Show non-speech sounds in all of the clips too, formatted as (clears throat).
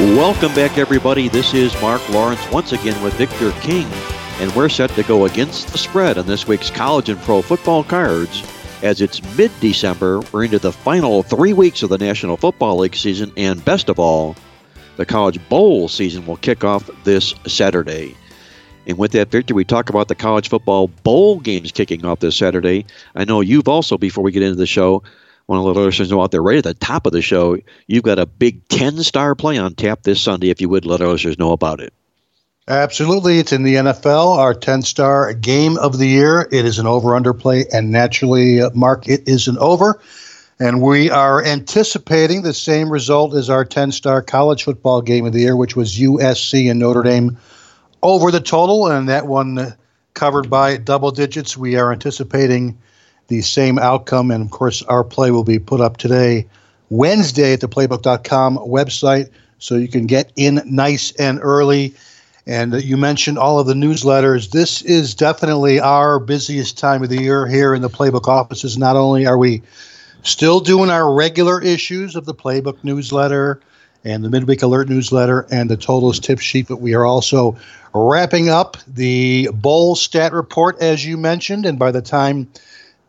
Welcome back, everybody. This is Mark Lawrence once again with Victor King, and we're set to go against the spread on this week's college and pro football cards. As it's mid December, we're into the final three weeks of the National Football League season, and best of all, the College Bowl season will kick off this Saturday. And with that, Victor, we talk about the college football bowl games kicking off this Saturday. I know you've also, before we get into the show, want to let listeners know out there right at the top of the show, you've got a big 10 star play on tap this Sunday. If you would let our listeners know about it. Absolutely. It's in the NFL, our 10 star game of the year. It is an over under play, and naturally, uh, Mark, it is an over. And we are anticipating the same result as our 10 star college football game of the year, which was USC and Notre Dame over the total, and that one covered by double digits. We are anticipating the same outcome. And of course, our play will be put up today, Wednesday, at the playbook.com website. So you can get in nice and early. And you mentioned all of the newsletters. This is definitely our busiest time of the year here in the Playbook offices. Not only are we still doing our regular issues of the Playbook newsletter and the Midweek Alert newsletter and the Totals tip sheet, but we are also wrapping up the Bowl stat report, as you mentioned. And by the time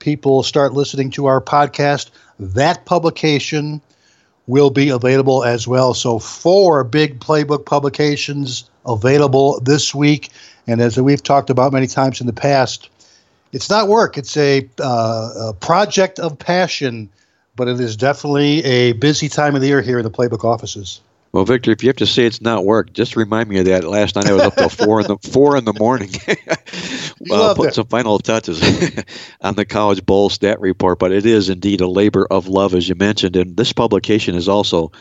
people start listening to our podcast, that publication will be available as well. So, four big playbook publications available this week. And as we've talked about many times in the past, it's not work, it's a, uh, a project of passion, but it is definitely a busy time of the year here in the playbook offices. Well, Victor, if you have to say it's not work, just remind me of that. Last night I was up till four in the (laughs) four in the morning, (laughs) uh, putting some final touches (laughs) on the College Bowl stat report. But it is indeed a labor of love, as you mentioned, and this publication is also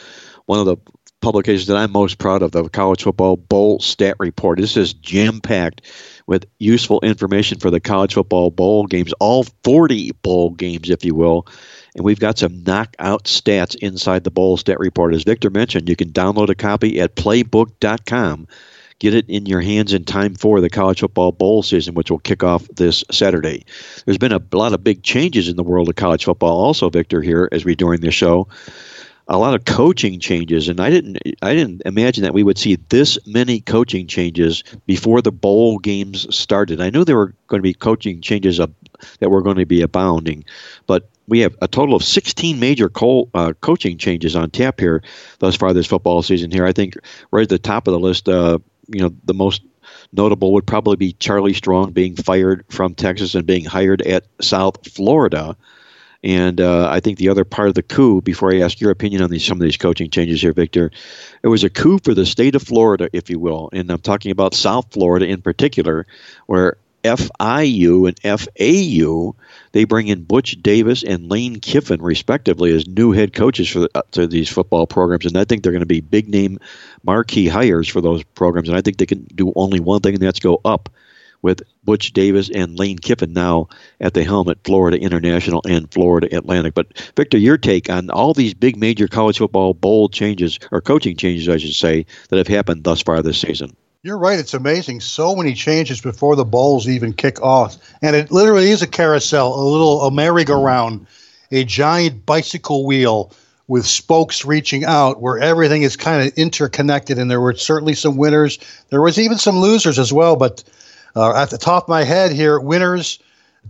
one of the publications that I'm most proud of. The College Football Bowl stat report. This is jam packed with useful information for the College Football Bowl games, all 40 bowl games, if you will and we've got some knockout stats inside the bowl stat report. As Victor mentioned, you can download a copy at playbook.com. Get it in your hands in time for the college football bowl season, which will kick off this Saturday. There's been a lot of big changes in the world of college football, also, Victor, here as we during this show a lot of coaching changes, and I didn't I didn't imagine that we would see this many coaching changes before the bowl games started. I knew there were going to be coaching changes that were going to be abounding, but we have a total of 16 major co- uh, coaching changes on tap here thus far this football season. Here, I think right at the top of the list, uh, you know, the most notable would probably be Charlie Strong being fired from Texas and being hired at South Florida. And uh, I think the other part of the coup, before I ask your opinion on these some of these coaching changes here, Victor, it was a coup for the state of Florida, if you will, and I'm talking about South Florida in particular, where FIU and FAU, they bring in Butch Davis and Lane Kiffin, respectively, as new head coaches for the, uh, to these football programs. And I think they're going to be big name marquee hires for those programs. And I think they can do only one thing, and that's go up with Butch Davis and Lane Kiffin now at the helm at Florida International and Florida Atlantic. But Victor, your take on all these big major college football bowl changes, or coaching changes, I should say, that have happened thus far this season? You're right. It's amazing. So many changes before the bowls even kick off. And it literally is a carousel, a little a merry-go-round, a giant bicycle wheel with spokes reaching out where everything is kind of interconnected. And there were certainly some winners. There was even some losers as well. But uh, at the top of my head here, winners,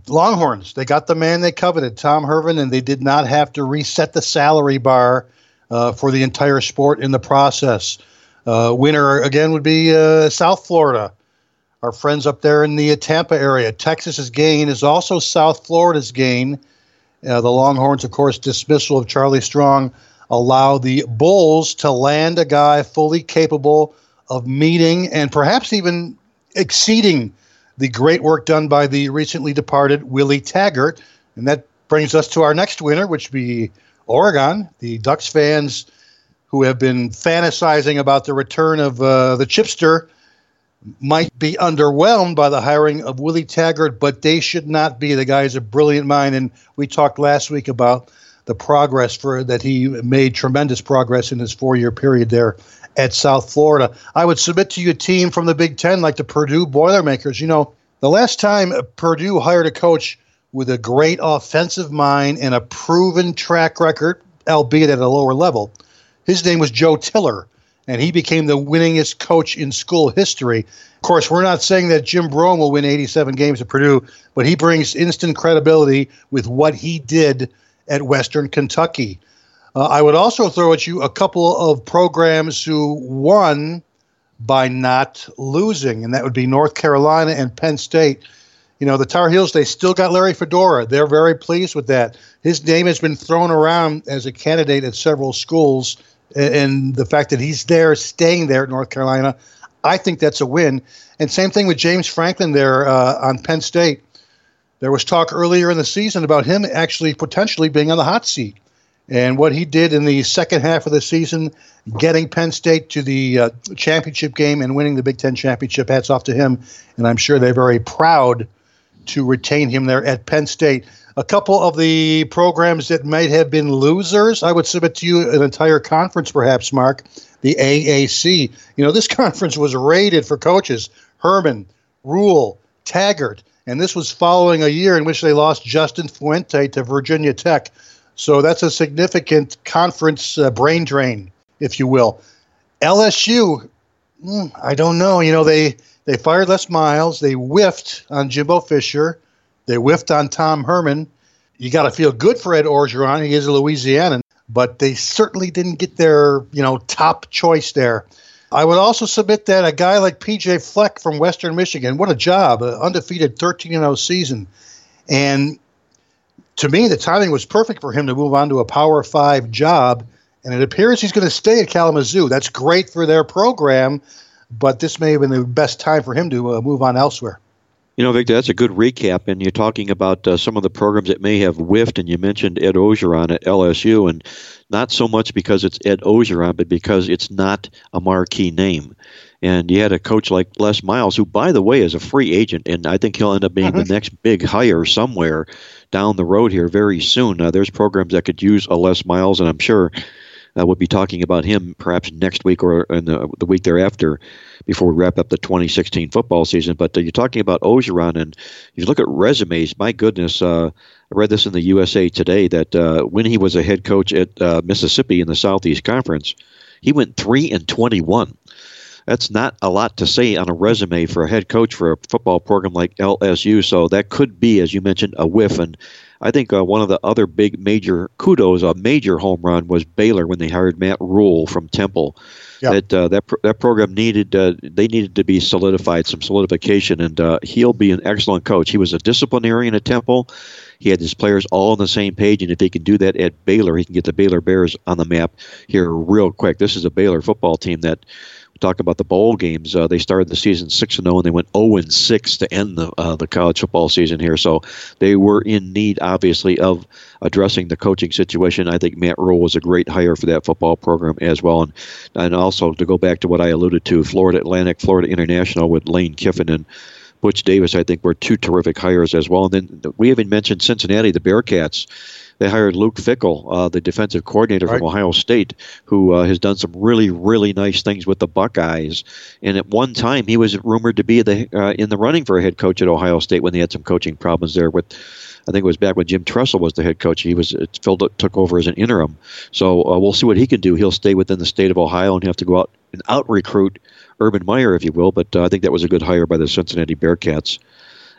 Longhorns. They got the man they coveted, Tom Herman, and they did not have to reset the salary bar uh, for the entire sport in the process. Uh, winner again would be uh, South Florida. Our friends up there in the Tampa area. Texas's gain is also South Florida's gain. Uh, the Longhorns, of course, dismissal of Charlie Strong allow the Bulls to land a guy fully capable of meeting and perhaps even exceeding the great work done by the recently departed Willie Taggart. And that brings us to our next winner, which be Oregon. The Ducks fans who have been fantasizing about the return of uh, the chipster might be underwhelmed by the hiring of Willie Taggart, but they should not be. The guy is a brilliant mind, and we talked last week about the progress for that he made tremendous progress in his four-year period there at South Florida. I would submit to you a team from the Big Ten like the Purdue Boilermakers. You know, the last time Purdue hired a coach with a great offensive mind and a proven track record, albeit at a lower level, his name was Joe Tiller and he became the winningest coach in school history. Of course, we're not saying that Jim Brohm will win 87 games at Purdue, but he brings instant credibility with what he did at Western Kentucky. Uh, I would also throw at you a couple of programs who won by not losing, and that would be North Carolina and Penn State. You know, the Tar Heels, they still got Larry Fedora. They're very pleased with that. His name has been thrown around as a candidate at several schools and the fact that he's there, staying there at North Carolina, I think that's a win. And same thing with James Franklin there uh, on Penn State. There was talk earlier in the season about him actually potentially being on the hot seat. And what he did in the second half of the season, getting Penn State to the uh, championship game and winning the Big Ten championship, hats off to him. And I'm sure they're very proud to retain him there at Penn State a couple of the programs that might have been losers. I would submit to you an entire conference, perhaps, Mark, the AAC. You know, this (laughs) conference was rated for coaches Herman, Rhule, Taggart, and this was following a year in which they lost Justin Fuente to Virginia Tech. So that's a significant conference uh, brain drain, if you will. LSU, mm, I don't know. You know, they they fired Les Miles. They whiffed on Jimbo Fisher. They whiffed on Tom Herman. You got to feel good for Ed Orgeron. He is a Louisianan, but they certainly didn't get their you know top choice there. I would also submit that a guy like PJ Fleck from Western Michigan, what a job, an undefeated 13 0 season. And to me, the timing was perfect for him to move on to a Power Five job. And it appears he's going to stay at Kalamazoo. That's great for their program, but this may have been the best time for him to uh, move on elsewhere. You know, Victor, that's a good recap. And you're talking about uh, some of the programs that may have whiffed, and you mentioned Ed Orgeron at LSU, and not so much because it's Ed Orgeron, but because it's not a marquee name. And you had a coach like Les Miles, who, by the way, is a free agent, and I think he'll end up being mm-hmm. the next big hire somewhere down the road here very soon. Uh, there's programs that could use a Les Miles, and I'm sure uh, we'll be talking about him perhaps next week or in the, the week thereafter before we wrap up the 2016 football season. But uh, you're talking about Orgeron, and if you look at resumes. My goodness, uh, I read this in the USA Today that uh, when he was a head coach at uh, Mississippi in the Southeast Conference, he went three and 21. That's not a lot to say on a resume for a head coach for a football program like LSU. So that could be, as you mentioned, a whiff. And I think uh, one of the other big major kudos, a major home run, was Baylor when they hired Matt Rhule from Temple. Yep. That uh, that that program needed uh, they needed to be solidified, some solidification, and uh, he'll be an excellent coach. He was a disciplinarian at Temple. He had his players all on the same page, and if he can do that at Baylor, he can get the Baylor Bears on the map here real quick. This is a Baylor football team that talk about the bowl games. Uh, they started the season six and zero, and they went zero and six to end the uh, the college football season here. So they were in need, obviously, of addressing the coaching situation. I think Matt Rhule was a great hire for that football program as well, and and also to go back to what I alluded to, Florida Atlantic, Florida International with Lane Kiffin and. Butch Davis, I think, were two terrific hires as well. And then we haven't mentioned Cincinnati, the Bearcats they hired Luke Fickle, uh, the defensive coordinator right. from Ohio State, who uh, has done some really, really nice things with the Buckeyes. And at one time, he was rumored to be the uh, in the running for a head coach at Ohio State when they had some coaching problems there with. I think it was back when Jim Tressel was the head coach. He was filled took over as an interim. So uh, we'll see what he can do. He'll stay within the state of Ohio and have to go out and out recruit Urban Meyer, if you will. But uh, I think that was a good hire by the Cincinnati Bearcats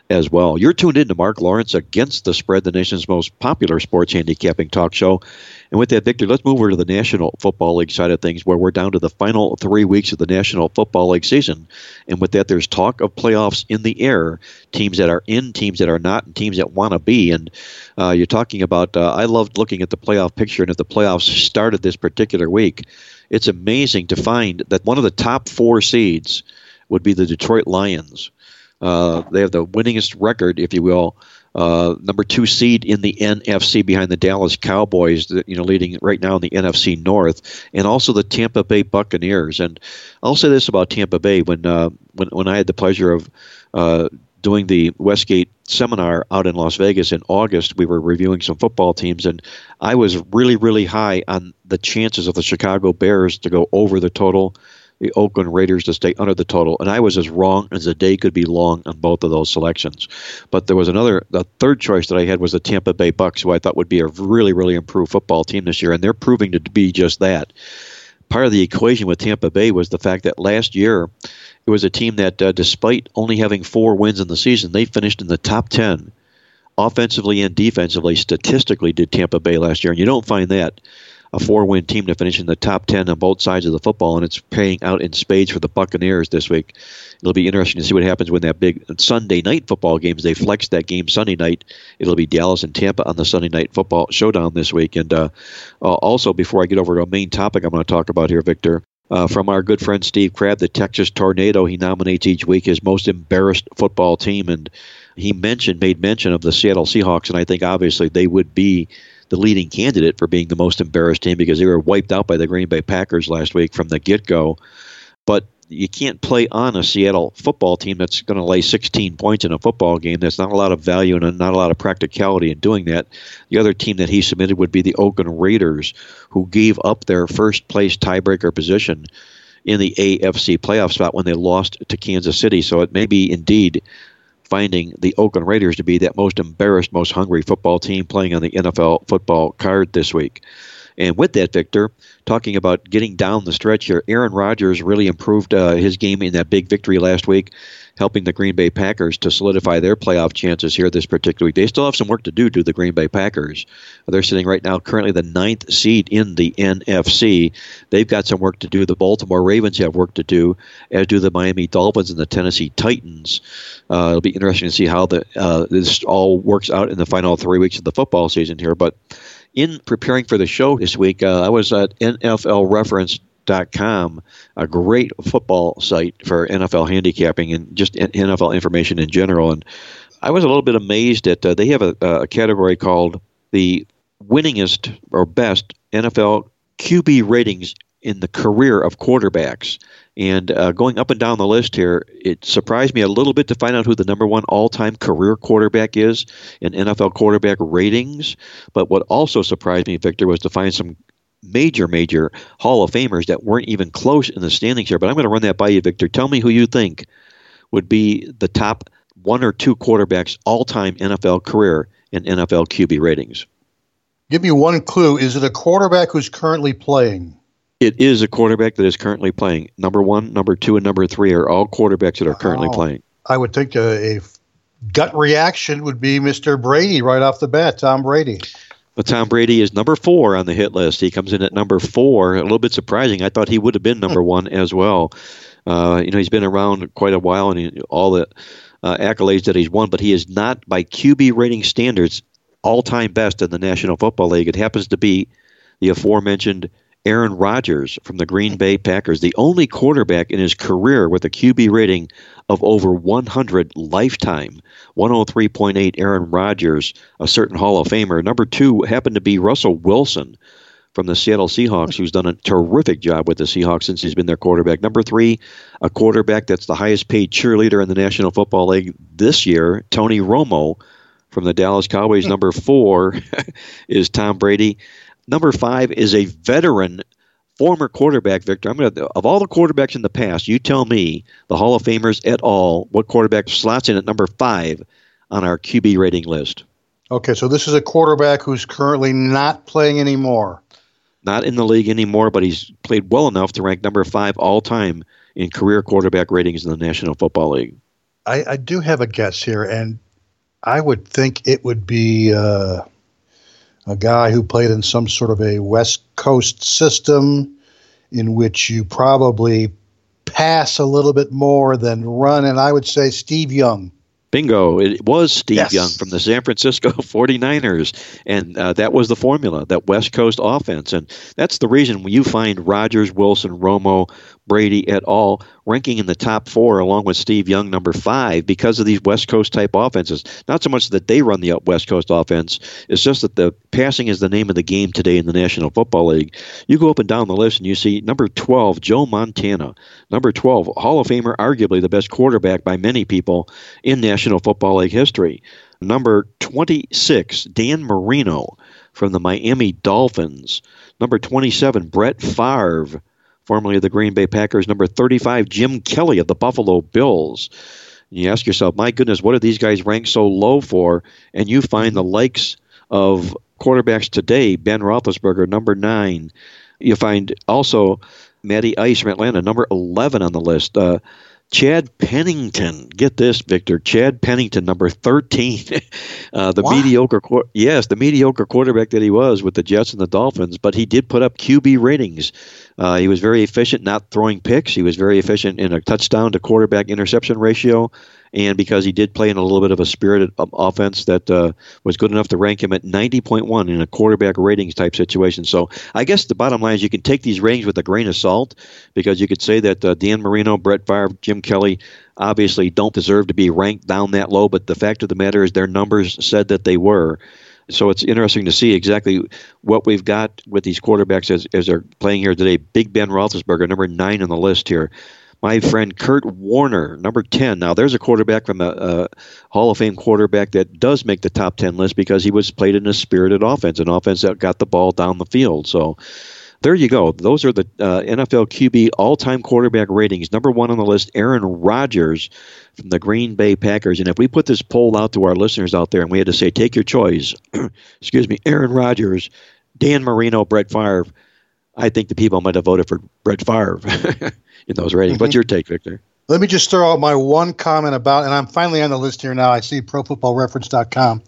as well. You're tuned in to Mark Lawrence Against the Spread, the nation's most popular sports handicapping talk show. And with that, Victor, let's move over to the National Football League side of things, where we're down to the final three weeks of the National Football League season. And with that, there's talk of playoffs in the air teams that are in, teams that are not, and teams that want to be. And uh, you're talking about, uh, I loved looking at the playoff picture, and if the playoffs started this particular week, it's amazing to find that one of the top four seeds would be the Detroit Lions. Uh, they have the winningest record, if you will, uh, number two seed in the NFC behind the Dallas Cowboys, you know, leading right now in the NFC North, and also the Tampa Bay Buccaneers. And I'll say this about Tampa Bay: when uh, when when I had the pleasure of uh, doing the Westgate seminar out in Las Vegas in August, we were reviewing some football teams, and I was really, really high on the chances of the Chicago Bears to go over the total the Oakland Raiders to stay under the total, and I was as wrong as the day could be long on both of those selections. But there was another, the third choice that I had was the Tampa Bay Bucks, who I thought would be a really, really improved football team this year, and they're proving to be just that. Part of the equation with Tampa Bay was the fact that last year it was a team that, uh, despite only having four wins in the season, they finished in the top 10 offensively and defensively, statistically, did Tampa Bay last year. And you don't find that a four win team to finish in the top 10 on both sides of the football, and it's paying out in spades for the Buccaneers this week. It'll be interesting to see what happens when that big Sunday night football games, they flex that game Sunday night. It'll be Dallas and Tampa on the Sunday night football showdown this week. And uh, uh, also, before I get over to a main topic I'm going to talk about here, Victor, uh, from our good friend Steve Crabb, the Texas Tornado. He nominates each week his most embarrassed football team, and he mentioned, made mention of the Seattle Seahawks, and I think obviously they would be the leading candidate for being the most embarrassed team because they were wiped out by the Green Bay Packers last week from the get go. But you can't play on a Seattle football team that's going to lay 16 points in a football game. There's not a lot of value and not a lot of practicality in doing that. The other team that he submitted would be the Oakland Raiders, who gave up their first place tiebreaker position in the AFC playoff spot when they lost to Kansas City. So it may be indeed finding the Oakland Raiders to be that most embarrassed, most hungry football team playing on the NFL football card this week. And with that, Victor, talking about getting down the stretch here, Aaron Rodgers really improved uh, his game in that big victory last week helping the Green Bay Packers to solidify their playoff chances here this particular week. They still have some work to do to the Green Bay Packers. They're sitting right now currently the ninth seed in the NFC. They've got some work to do. The Baltimore Ravens have work to do, as do the Miami Dolphins and the Tennessee Titans. Uh, it'll be interesting to see how the uh, this all works out in the final three weeks of the football season here. But in preparing for the show this week, uh, I was at NFL Reference com, a great football site for NFL handicapping and just NFL information in general. And I was a little bit amazed that uh, they have a, a category called the winningest or best NFL QB ratings in the career of quarterbacks. And uh, going up and down the list here, it surprised me a little bit to find out who the number one all time career quarterback is in NFL quarterback ratings. But what also surprised me, Victor, was to find some major, major Hall of Famers that weren't even close in the standings here. But I'm going to run that by you, Victor. Tell me who you think would be the top one or two quarterbacks all time NFL career in NFL QB ratings. Give me one clue. Is it a quarterback who's currently playing? It is a quarterback that is currently playing. Number one, number two, and number three are all quarterbacks that are currently oh, playing. I would think a, a gut reaction would be Mr. Brady right off the bat, Tom Brady. But Tom Brady is number four on the hit list. He comes in at number four. A little bit surprising. I thought he would have been number one as well. Uh, you know, he's been around quite a while, and he, all the uh, accolades that he's won, but he is not, by QB rating standards, all-time best in the National Football League. It happens to be the aforementioned Aaron Rodgers from the Green Bay Packers, the only quarterback in his career with a QB rating of over 100 lifetime. 103.8 Aaron Rodgers, a certain Hall of Famer. Number two happened to be Russell Wilson from the Seattle Seahawks, who's done a terrific job with the Seahawks since he's been their quarterback. Number three, a quarterback that's the highest paid cheerleader in the National Football League this year, Tony Romo from the Dallas Cowboys. Number four (laughs) is Tom Brady. Number five is a veteran former quarterback, Victor. I'm going to of all the quarterbacks in the past, you tell me the Hall of Famers et al. What quarterback slots in at number five on our QB rating list? Okay, so this is a quarterback who's currently not playing anymore. Not in the league anymore, but he's played well enough to rank number five all time in career quarterback ratings in the National Football League. I, I do have a guess here, and I would think it would be. Uh, a guy who played in some sort of a West Coast system in which you probably pass a little bit more than run, and I would say Steve Young. Bingo. It was Steve Yes. Young from the San Francisco (laughs) 49ers. And uh, that was the formula, that West Coast offense. And that's the reason when you find Rodgers, Wilson, Romo, Brady et al. ranking in the top four along with Steve Young, number five, because of these West Coast type offenses. Not so much that they run the West Coast offense, it's just that the passing is the name of the game today in the National Football League. You go up and down the list and you see number 12, Joe Montana. Number 12, Hall of Famer, arguably the best quarterback by many people in National Football League history. Number 26, Dan Marino from the Miami Dolphins. Number 27, Brett Favre, formerly of the Green Bay Packers. Number 35, Jim Kelly of the Buffalo Bills. And you ask yourself, my goodness, what are these guys ranked so low for? And you find the likes of quarterbacks today, Ben Roethlisberger, number nine. You find also Matty Ice from Atlanta, number 11 on the list. Uh, Chad Pennington, get this, Victor. Chad Pennington, number 13. (laughs) uh, the mediocre, yes, the mediocre quarterback that he was with the Jets and the Dolphins, but he did put up QB ratings. Uh, he was very efficient, not throwing picks. He was very efficient in a touchdown to quarterback interception ratio. And because he did play in a little bit of a spirited um, offense that uh, was good enough to rank him at 90.1 in a quarterback ratings type situation. So I guess the bottom line is you can take these ratings with a grain of salt because you could say that uh, Dan Marino, Brett Favre, Jim Kelly obviously don't deserve to be ranked down that low. But the fact of the matter is their numbers said that they were. So it's interesting to see exactly what we've got with these quarterbacks as, as they're playing here today. Big Ben Roethlisberger, number nine on the list here. My friend Kurt Warner, number 10. Now, there's a quarterback from a, a Hall of Fame quarterback that does make the top 10 list because he was played in a spirited offense, an offense that got the ball down the field. So there you go. Those are the uh, NFL QB all time quarterback ratings. Number one on the list, Aaron Rodgers from the Green Bay Packers. And if we put this poll out to our listeners out there and we had to say, take your choice, (clears throat) excuse me, Aaron Rodgers, Dan Marino, Brett Favre, I think the people might have voted for Brett Favre (laughs) in those ratings. What's mm-hmm. your take, Victor? Let me just throw out my one comment about, and I'm finally on the list here now. I see ProFootballReference.com.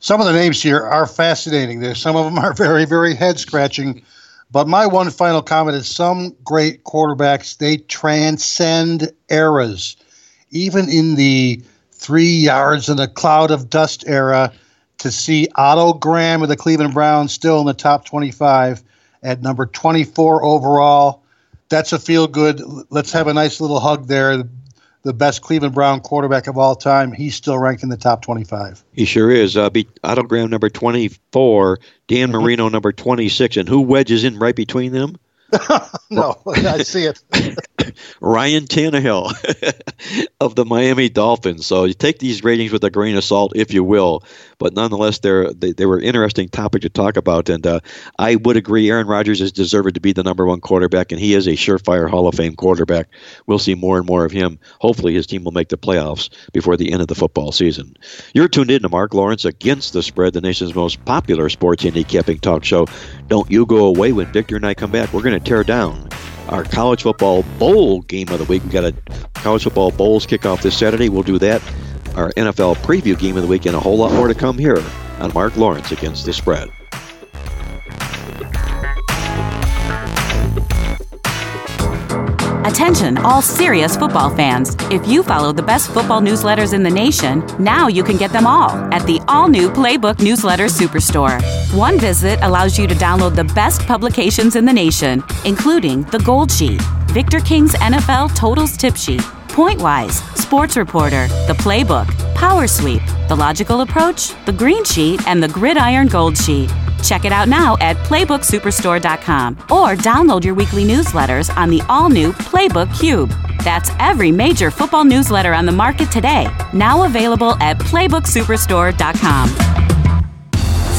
Some of the names here are fascinating. There's some of them are very, very head scratching. But my one final comment is some great quarterbacks they transcend eras, even in the three yards in a cloud of dust era. To see Otto Graham of the Cleveland Browns still in the top 25 at number 24 overall that's a feel good. Let's have a nice little hug there. The best Cleveland Brown quarterback of all time. He's still ranked in the top 25. He sure is. Uh, beat Otto Graham number 24, Dan Marino number 26. And who wedges in right between them? (laughs) No, I see it. (laughs) Ryan Tannehill (laughs) of the Miami Dolphins. So you take these ratings with a grain of salt, if you will, but nonetheless, they're, they they were interesting topic to talk about. And uh, I would agree, Aaron Rodgers is deserved to be the number one quarterback, and he is a surefire Hall of Fame quarterback. We'll see more and more of him. Hopefully, his team will make the playoffs before the end of the football season. You're tuned in to Mark Lawrence against the spread, the nation's most popular sports handicapping talk show. Don't you go away when Victor and I come back. We're going to tear down our college football bowl game of the week. We've got a college football bowls kickoff this Saturday. We'll do that. Our NFL preview game of the week and a whole lot more to come here on Mark Lawrence against the spread. Attention, all serious football fans. If you follow the best football newsletters in the nation, now you can get them all at the all new Playbook Newsletter Superstore. One visit allows you to download the best publications in the nation, including The Gold Sheet, Victor King's NFL Totals Tip Sheet, Pointwise, Sports Reporter, The Playbook, Power Sweep, The Logical Approach, The Green Sheet, and The Gridiron Gold Sheet. Check it out now at PlaybookSuperstore.com or download your weekly newsletters on the all new Playbook Cube. That's every major football newsletter on the market today, now available at PlaybookSuperstore.com.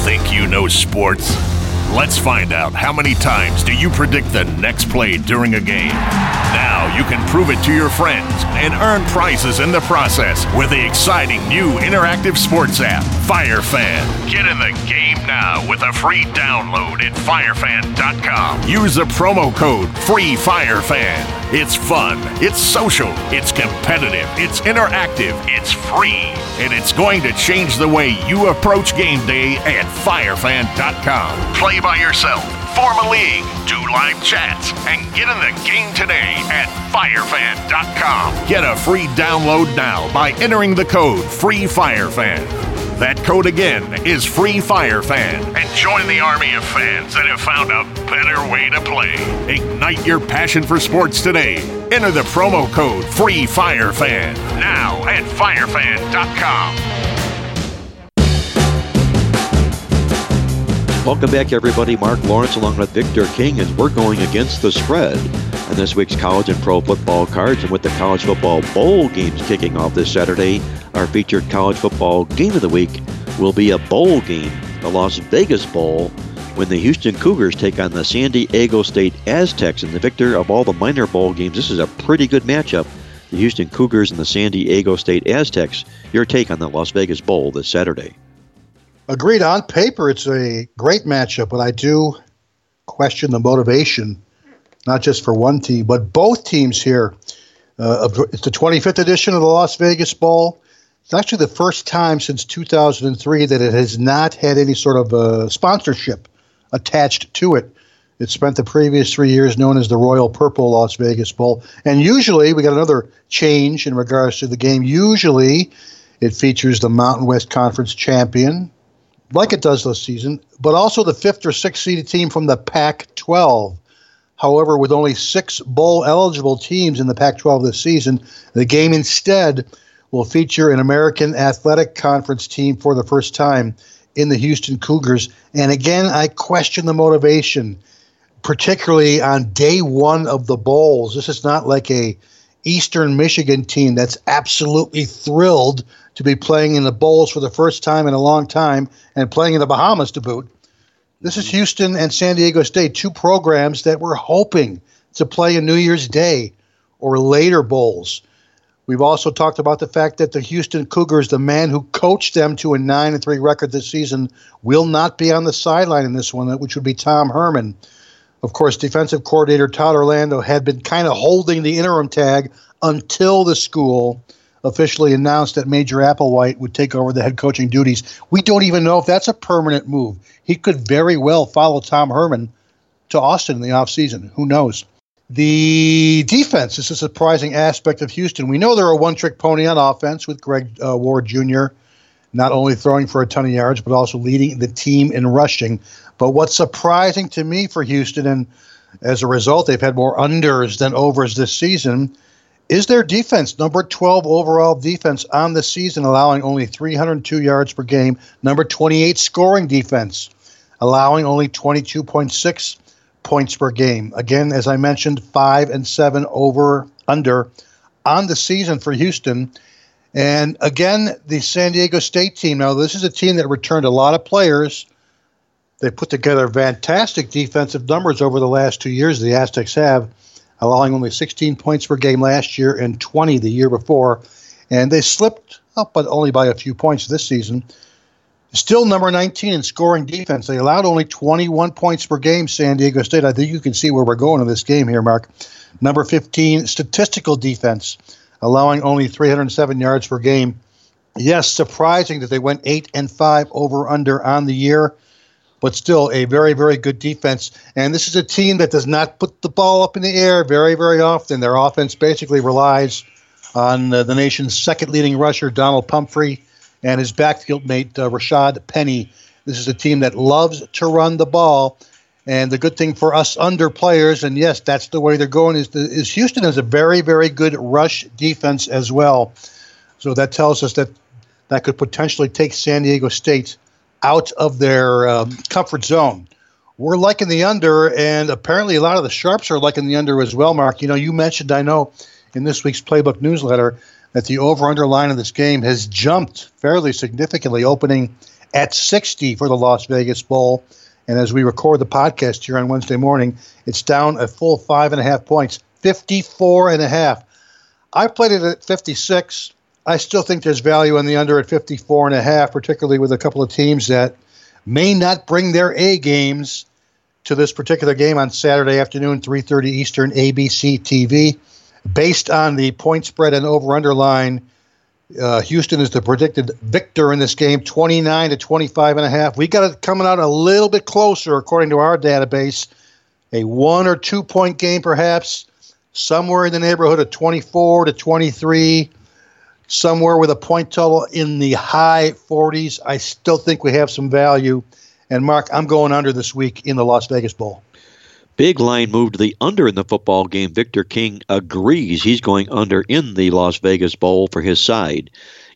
Think you know sports? Let's find out how many times do you predict the next play during a game. Now you can prove it to your friends and earn prizes in the process with the exciting new interactive sports app, FireFan. Get in the game now with a free download at firefan.com. Use the promo code FREEFIREFAN. It's fun, it's social, it's competitive, it's interactive, it's free, and it's going to change the way you approach game day at firefan.com. Play by yourself, Form a league, do live chats, and get in the game today at firefan.com. Get a free download now by entering the code FREEFIREFAN. That code again is Free Fire Fan. And join the army of fans that have found a better way to play. Ignite your passion for sports today. Enter the promo code Free Fire Fan now at firefan.com. Welcome back, everybody. Mark Lawrence along with Victor King, and we're going against the spread on this week's college and pro football cards. And with the college football bowl games kicking off this Saturday, our featured college football game of the week will be a bowl game, the Las Vegas Bowl, when the Houston Cougars take on the San Diego State Aztecs. And the victor of all the minor bowl games, this is a pretty good matchup. The Houston Cougars and the San Diego State Aztecs. Your take on the Las Vegas Bowl this Saturday. Agreed. On paper, it's a great matchup, but I do question the motivation, not just for one team, but both teams here. Uh, it's the 25th edition of the Las Vegas Bowl. It's actually the first time since 2003 that it has not had any sort of uh, sponsorship attached to it. It spent the previous three years known as the Royal Purple Las Vegas Bowl. And usually, we got another change in regards to the game. Usually, it features the Mountain West Conference champion, like it does this season, but also the fifth or sixth seeded team from the Pac 12. However, with only six bowl eligible teams in the Pac 12 this season, the game instead will feature an American Athletic Conference team for the first time in the Houston Cougars. And again, I question the motivation, particularly on day one of the bowls. This is not like a Eastern Michigan team that's absolutely thrilled to be playing in the bowls for the first time in a long time and playing in the Bahamas to boot. This is Houston and San Diego State, two programs that were hoping to play a New Year's Day or later bowls. We've also talked about the fact that the Houston Cougars, the man who coached them to a 9 3 record this season, will not be on the sideline in this one, which would be Tom Herman. Of course, defensive coordinator Todd Orlando had been kind of holding the interim tag until the school officially announced that Major Applewhite would take over the head coaching duties. We don't even know if that's a permanent move. He could very well follow Tom Herman to Austin in the offseason. Who knows? The defense is a surprising aspect of Houston. We know they're a one trick pony on offense with Greg uh, Ward Jr. not only throwing for a ton of yards, but also leading the team in rushing. But what's surprising to me for Houston, and as a result, they've had more unders than overs this season, is their defense. Number 12 overall defense on the season, allowing only 302 yards per game. Number 28 scoring defense, allowing only 22.6 points per game. Again, as I mentioned, five and seven over under on the season for Houston. And again, the San Diego State team. Now, this is a team that returned a lot of players. They put together fantastic defensive numbers over the last two years. The Aztecs have, allowing only 16 points per game last year and 20 the year before. And they slipped up, but only by a few points this season. Still number 19 in scoring defense. They allowed only 21 points per game, San Diego State. I think you can see where we're going in this game here, Mark. Number 15, statistical defense, allowing only 307 yards per game. Yes, surprising that they went 8 and 5 over under on the year, but still a very, very good defense. And this is a team that does not put the ball up in the air very, very often. Their offense basically relies on uh, the nation's second leading rusher, Donnel Pumphrey and his backfield mate, uh, Rashad Penny. This is a team that loves to run the ball. And the good thing for us under players, and yes, that's the way they're going, is, the, is Houston has a very, very good rush defense as well. So that tells us that that could potentially take San Diego State out of their um, comfort zone. We're liking the under, and apparently a lot of the sharps are liking the under as well, Mark. You know, you mentioned, I know, in this week's Playbook newsletter that the over under line of this game has jumped fairly significantly, opening at 60 for the Las Vegas Bowl. And as we record the podcast here on Wednesday morning, it's down a full five and a half points, 54 and a half. I played it at 56. I still think there's value in the under at 54 and a half, particularly with a couple of teams that may not bring their A games to this particular game on Saturday afternoon, 3:30 Eastern, ABC TV based on the point spread and over under line, Uh, Houston is the predicted victor in this game, 29 to 25 and a half. We got it coming out a little bit closer, according to our database. A one or two point game, perhaps, somewhere in the neighborhood of 24 to 23, somewhere with a point total in the high 40s. I still think we have some value. And Mark, I'm going under this week in the Las Vegas Bowl. Big line moved to the under in the football game. Victor King agrees. He's going under in the Las Vegas Bowl for his side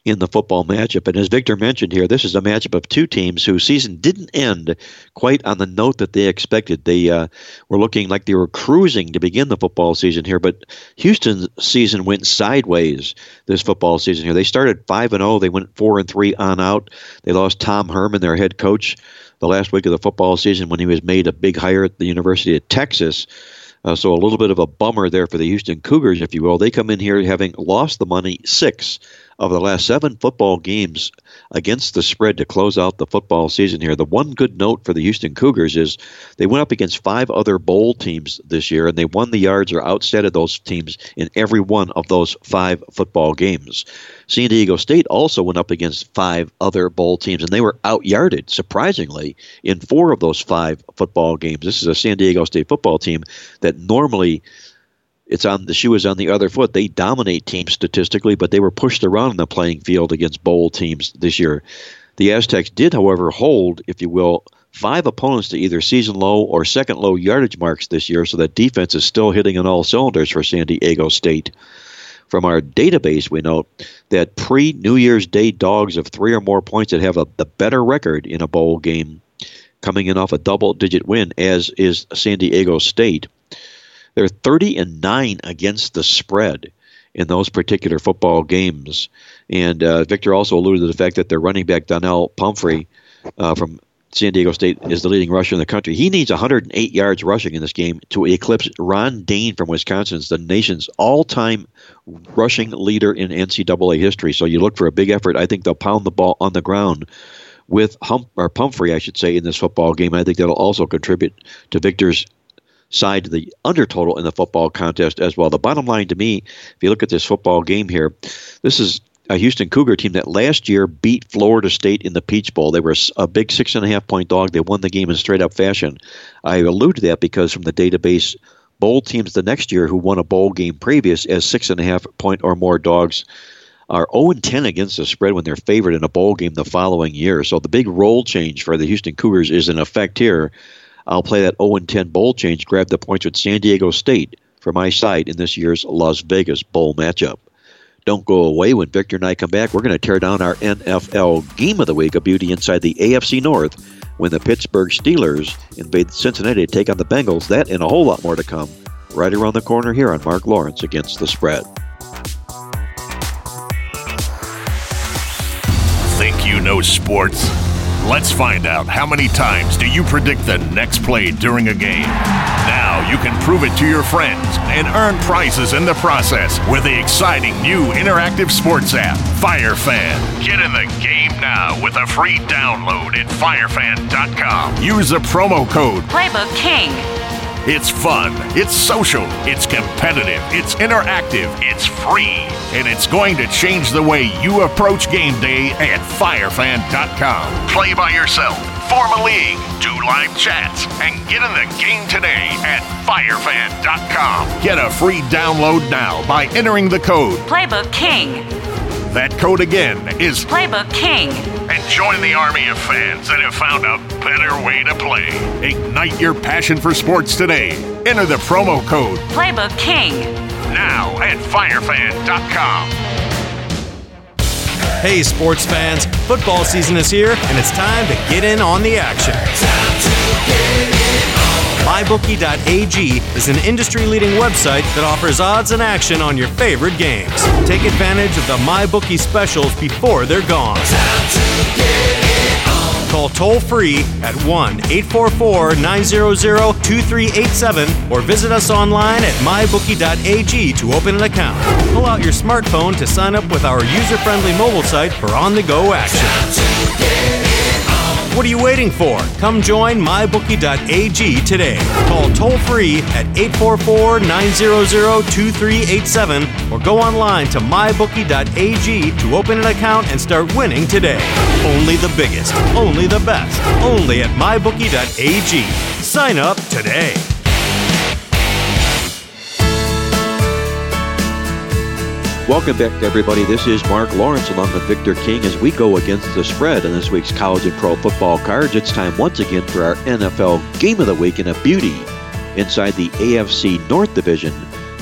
in the football matchup. And as Victor mentioned here, this is a matchup of two teams whose season didn't end quite on the note that they expected. They uh, were looking like they were cruising to begin the football season here, but Houston's season went sideways this football season here. They started 5 and 0, they went 4 and 3 on out. They lost Tom Herman, their head coach the last week of the football season when he was made a big hire at the University of Texas. Uh, so a little bit of a bummer there for the Houston Cougars, if you will. They come in here having lost the money six of the last seven football games against the spread to close out the football season here. The one good note for the Houston Cougars is they went up against five other bowl teams this year, and they won the yards or outsteaded those teams in every one of those five football games. San Diego State also went up against five other bowl teams, and they were outyarded, surprisingly, in four of those five football games. This is a San Diego State football team that normally it's on the shoe is on the other foot. They dominate teams statistically, but they were pushed around in the playing field against bowl teams this year. The Aztecs did, however, hold, if you will, five opponents to either season low or second low yardage marks this year, so that defense is still hitting on all cylinders for San Diego State. From our database, we note that pre New Year's Day dogs of three or more points that have a, the better record in a bowl game, coming in off a double digit win, as is San Diego State. They're 30 and 9 against the spread in those particular football games. And uh, Victor also alluded to the fact that their running back, Donnel Pumphrey uh, from San Diego State, is the leading rusher in the country. He needs 108 yards rushing in this game to eclipse Ron Dayne from Wisconsin, the nation's all time rushing leader in NCAA history. So you look for a big effort. I think they'll pound the ball on the ground with Hump or Pumphrey, I should say, in this football game. I think that'll also contribute to Victor's side to the under total in the football contest as well. The bottom line to me, if you look at this football game here, this is a Houston Cougar team that last year beat Florida State in the Peach Bowl. They were a big six and a half point dog. They won the game in straight up fashion. I allude to that because from the database, bowl teams the next year who won a bowl game previous as six and a half point or more dogs are 0 10 against the spread when they're favored in a bowl game the following year. So the big role change for the Houston Cougars is in effect here. I'll play that 0 10 bowl change, grab the points with San Diego State for my side in this year's Las Vegas Bowl matchup. Don't go away when Victor and I come back. We're going to tear down our NFL game of the week, a beauty inside the AFC North when the Pittsburgh Steelers invade Cincinnati to take on the Bengals. That and a whole lot more to come right around the corner here on Mark Lawrence against the spread. Think you know sports? Let's find out how many times do you predict the next play during a game. Now you can prove it to your friends and earn prizes in the process with the exciting new interactive sports app, FireFan. Get in the game now with a free download at firefan.com. Use the promo code Playbook King it's fun, it's social, it's competitive, it's interactive, it's free, and it's going to change the way you approach game day at firefan.com. Play by yourself, form a league, do live chats, and get in the game today at firefan.com. Get a free download now by entering the code Playbook King. That code again is Playbook King. And join the army of fans that have found a better way to play. Ignite your passion for sports today. Enter the promo code Playbook King. Now at firefan.com. Hey, sports fans, football season is here, and it's time to get in on the action. MyBookie.ag is an industry leading website that offers odds and action on your favorite games. Take advantage of the MyBookie specials before they're gone. Call toll free at 1 844 900 2387 or visit us online at mybookie.ag to open an account. Pull out your smartphone to sign up with our user friendly mobile site for on the go action. What are you waiting for? Come join mybookie.ag today. Call toll free at 844 900 2387 or go online to mybookie.ag to open an account and start winning today. Only the biggest, only the best, only at mybookie.ag. Sign up today. Welcome back, everybody. This is Mark Lawrence along with Victor King as we go against the spread on this week's college and pro football cards. It's time once again for our NFL Game of the Week and a beauty inside the AFC North Division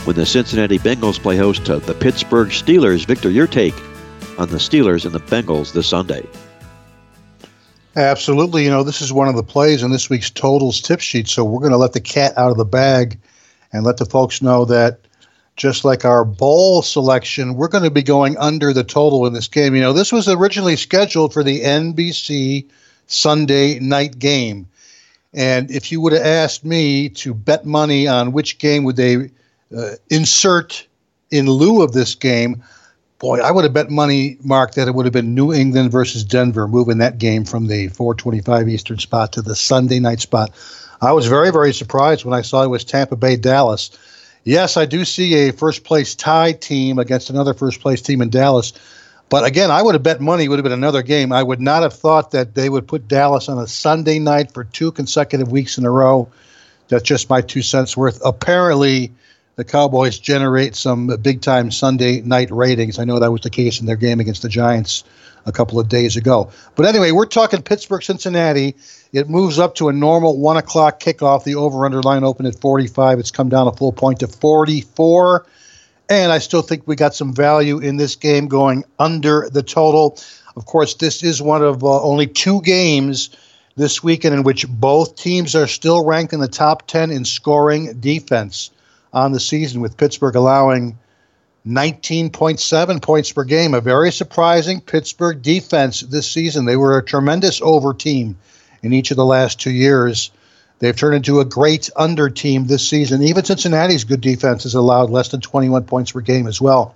when the Cincinnati Bengals play host to the Pittsburgh Steelers. Victor, your take on the Steelers and the Bengals this Sunday. Absolutely. You know, this is one of the plays in this week's totals tip sheet, so we're going to let the cat out of the bag and let the folks know that just like our bowl selection, we're going to be going under the total in this game. You know, this was originally scheduled for the NBC Sunday night game. And if you would have asked me to bet money on which game would they uh, insert in lieu of this game, boy, I would have bet money, Mark, that it would have been New England versus Denver, moving that game from the 425 Eastern spot to the Sunday night spot. I was very, very surprised when I saw it was Tampa Bay Dallas. Yes, I do see a first place tie team against another first place team in Dallas. But again, I would have bet money would have been another game. I would not have thought that they would put Dallas on a Sunday night for two consecutive weeks in a row. That's just my two cents worth. Apparently, the Cowboys generate some big time Sunday night ratings. I know that was the case in their game against the Giants a couple of days ago. But anyway, we're talking Pittsburgh, Cincinnati. It moves up to a normal one o'clock kickoff. The over under line open at 45. It's come down a full point to 44. And I still think we got some value in this game going under the total. Of course, this is one of uh, only two games this weekend in which both teams are still ranked in the top 10 in scoring defense on the season, with Pittsburgh allowing 19.7 points per game. A very surprising Pittsburgh defense this season. They were a tremendous over team in each of the last two years. They've turned into a great under team this season. Even Cincinnati's good defense has allowed less than 21 points per game as well.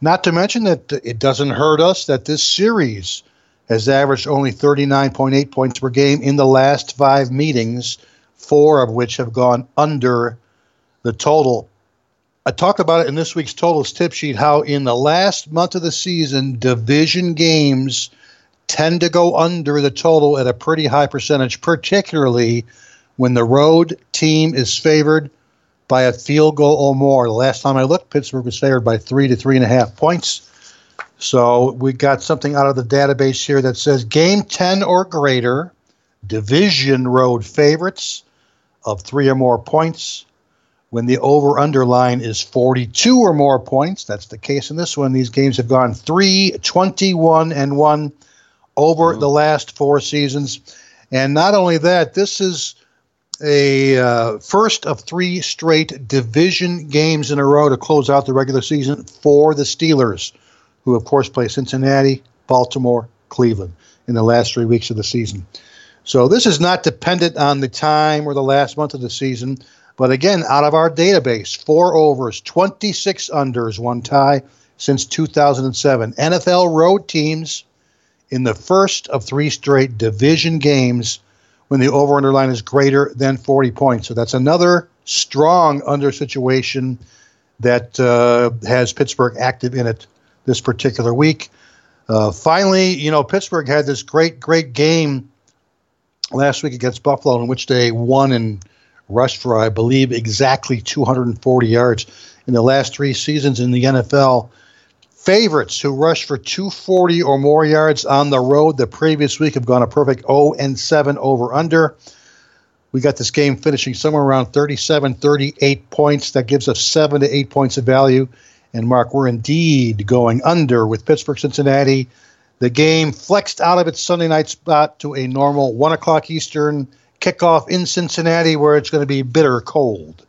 Not to mention that it doesn't hurt us that this series has averaged only 39.8 points per game in the last five meetings, four of which have gone under the total. I talked about it in this week's totals tip sheet how in the last month of the season, division games tend to go under the total at a pretty high percentage, particularly when the road team is favored by a field goal or more. The last time I looked, Pittsburgh was favored by three to three and a half points. So we got something out of the database here that says game 10 or greater, division road favorites of three or more points when the over under line is 42 or more points. That's the case in this one. These games have gone 3, 21, and 1 over mm-hmm. the last four seasons. And not only that, this is a uh, first of three straight division games in a row to close out the regular season for the Steelers, who, of course, play Cincinnati, Baltimore, Cleveland in the last three weeks of the season. So this is not dependent on the time or the last month of the season. But again, out of our database, four overs, 26 unders, one tie since 2007. NFL road teams in the first of three straight division games when the over under line is greater than 40 points. So that's another strong under situation that uh, has Pittsburgh active in it this particular week. Uh, finally, you know, Pittsburgh had this great, great game last week against Buffalo in which they won and rushed for, I believe, exactly 240 yards in the last three seasons in the NFL. Favorites who rushed for 240 or more yards on the road the previous week have gone a perfect 0 and 7 over under. We got this game finishing somewhere around 37, 38 points. That gives us 7 to 8 points of value. And Mark, we're indeed going under with Pittsburgh Cincinnati. The game flexed out of its Sunday night spot to a normal 1 o'clock Eastern kickoff in Cincinnati where it's going to be bitter cold.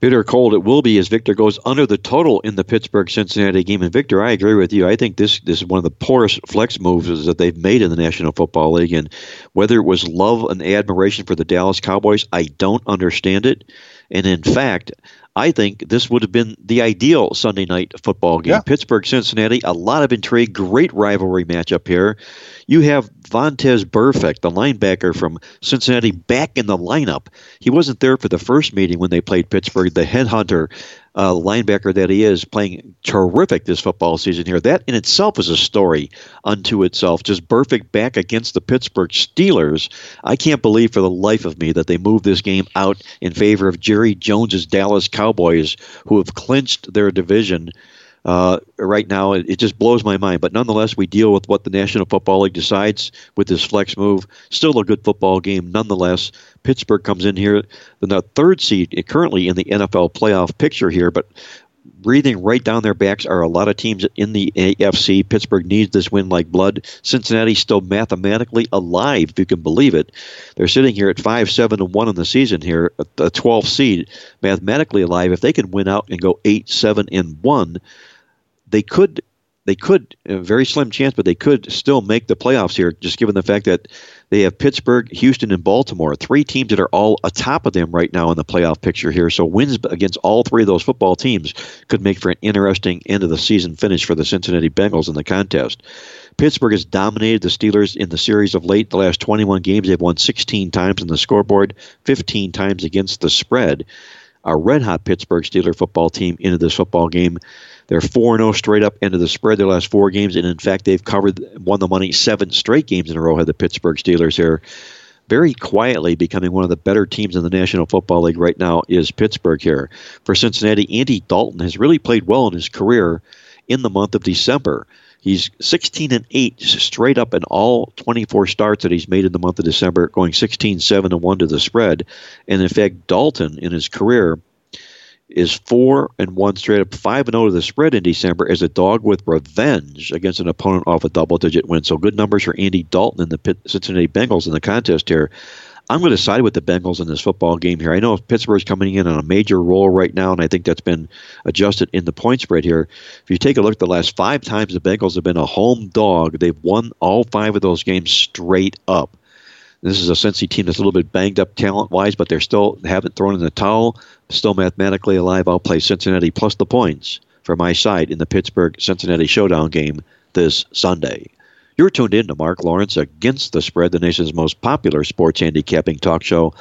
Bitter cold it will be as Victor goes under the total in the Pittsburgh Cincinnati game. And Victor, I agree with you. I think this this is one of the poorest flex moves that they've made in the National Football League. And whether it was love and admiration for the Dallas Cowboys, I don't understand it. And in fact, I think this would have been the ideal Sunday night football game. Yeah. Pittsburgh Cincinnati, a lot of intrigue, great rivalry matchup here. You have Vontaze Burfict, the linebacker from Cincinnati, back in the lineup. He wasn't there for the first meeting when they played Pittsburgh. The headhunter uh, linebacker that he is, playing terrific this football season here. That in itself is a story unto itself. Just Burfict back against the Pittsburgh Steelers. I can't believe for the life of me that they moved this game out in favor of Jerry Jones's Dallas Cowboys, who have clinched their division uh, right now, it, it, just blows my mind. But nonetheless, we deal with what the National Football League decides with this flex move. Still a good football game, nonetheless. Pittsburgh comes in here, the third seed currently in the NFL playoff picture here, but breathing right down their backs are a lot of teams in the AFC. Pittsburgh needs this win like blood. Cincinnati still mathematically alive, if you can believe it. They're sitting here at five, seven, and one in the season here, a 12th seed, mathematically alive. If they can win out and go eight, seven, and one, they could they could a very slim chance, but they could still make the playoffs here, just given the fact that they have Pittsburgh, Houston, and Baltimore, three teams that are all atop of them right now in the playoff picture here. So wins against all three of those football teams could make for an interesting end of the season finish for the Cincinnati Bengals in the contest. Pittsburgh has dominated the Steelers in the series of late. The last 21 games, they've won 16 times in the scoreboard, 15 times against the spread. A red hot Pittsburgh Steeler football team into this football game. They're 4 0 straight up into the spread their last four games, and in fact, they've covered, won the money seven straight games in a row, had the Pittsburgh Steelers here. Very quietly becoming one of the better teams in the National Football League right now is Pittsburgh here. For Cincinnati, Andy Dalton has really played well in his career in the month of December. He's 16 and 8 straight up in all 24 starts that he's made in the month of December, going 16 7 and 1 to the spread. And in fact, Dalton in his career is four and one straight up, five and zero oh to the spread in December as a dog with revenge against an opponent off a double digit win. So good numbers for Andy Dalton and the Cincinnati Bengals in the contest here. I'm going to side with the Bengals in this football game here. I know Pittsburgh's coming in on a major roll right now, and I think that's been adjusted in the point spread here. If you take a look at the last five times the Bengals have been a home dog, they've won all five of those games straight up. This is a Cincy team that's a little bit banged up talent wise, but they're still haven't thrown in the towel. Still mathematically alive. I'll play Cincinnati plus the points for my side in the Pittsburgh Cincinnati showdown game this Sunday. You're tuned in to Mark Lawrence against the spread, the nation's most popular sports handicapping talk show.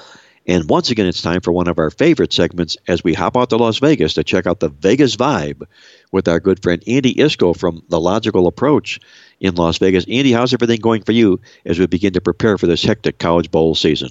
And once again, it's time for one of our favorite segments as we hop out to Las Vegas to check out the Vegas vibe with our good friend Andy Iskoe from The Logical Approach in Las Vegas. Andy, how's everything going for you as we begin to prepare for this hectic College Bowl season?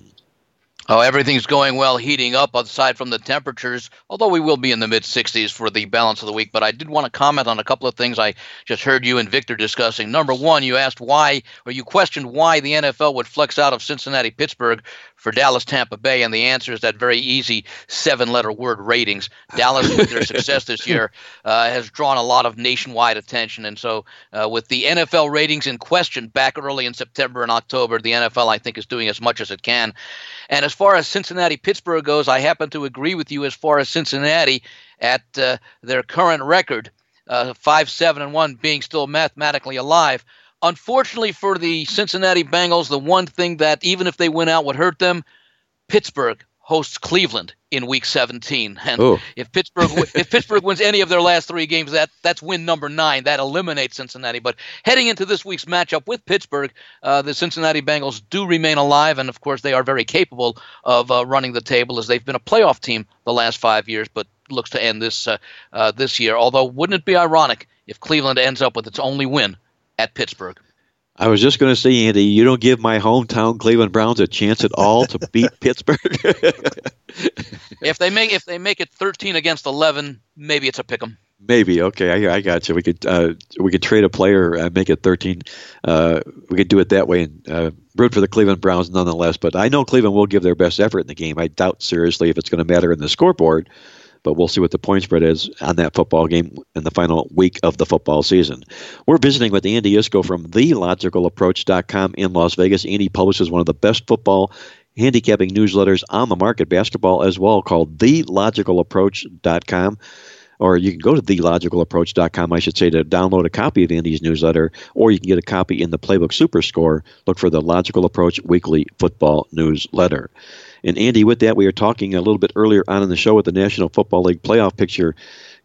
Oh, everything's going well, heating up aside from the temperatures, although we will be in the mid 60s for the balance of the week. But I did want to comment on a couple of things I just heard you and Victor discussing. Number one, you asked why, or you questioned why the NFL would flex out of Cincinnati Pittsburgh for Dallas Tampa Bay? And the answer is that very easy seven letter word ratings. Dallas, with their success this year, (laughs) uh, has drawn a lot of nationwide attention. And so, uh, with the NFL ratings in question back early in September and October, the NFL, I think, is doing as much as it can. And as far as Cincinnati Pittsburgh goes, I happen to agree with you as far as Cincinnati at uh, their current record. Uh, five, seven, and one being still mathematically alive. Unfortunately for the Cincinnati Bengals, the one thing that even if they win out would hurt them, Pittsburgh hosts Cleveland in Week 17, and Ooh. if Pittsburgh if Pittsburgh wins any of their last three games, that that's win number nine. That eliminates Cincinnati. But heading into this week's matchup with Pittsburgh, uh, the Cincinnati Bengals do remain alive, and of course they are very capable of uh, running the table as they've been a playoff team the last five years, but looks to end this uh, uh this year. Although, wouldn't it be ironic if Cleveland ends up with its only win at Pittsburgh. I was just going to say, Andy, you don't give my hometown Cleveland Browns a chance at all to (laughs) beat Pittsburgh. (laughs) if they make if they make it thirteen against eleven, maybe it's a pick 'em. Maybe okay, I, I got you. We could uh, we could trade a player, and make it thirteen. Uh, we could do it that way and uh, root for the Cleveland Browns nonetheless. But I know Cleveland will give their best effort in the game. I doubt seriously if it's going to matter in the scoreboard but we'll see what the point spread is on that football game in the final week of the football season. We're visiting with Andy Iskoe from TheLogicalApproach.com in Las Vegas. Andy publishes one of the best football handicapping newsletters on the market, basketball as well, called TheLogicalApproach.com. or you can go to thelogicalapproach.com, I should say, to download a copy of Andy's newsletter, or you can get a copy in the Playbook Super Score. Look for the Logical Approach Weekly Football Newsletter. And Andy, with that, we were talking a little bit earlier on in the show with the National Football League playoff picture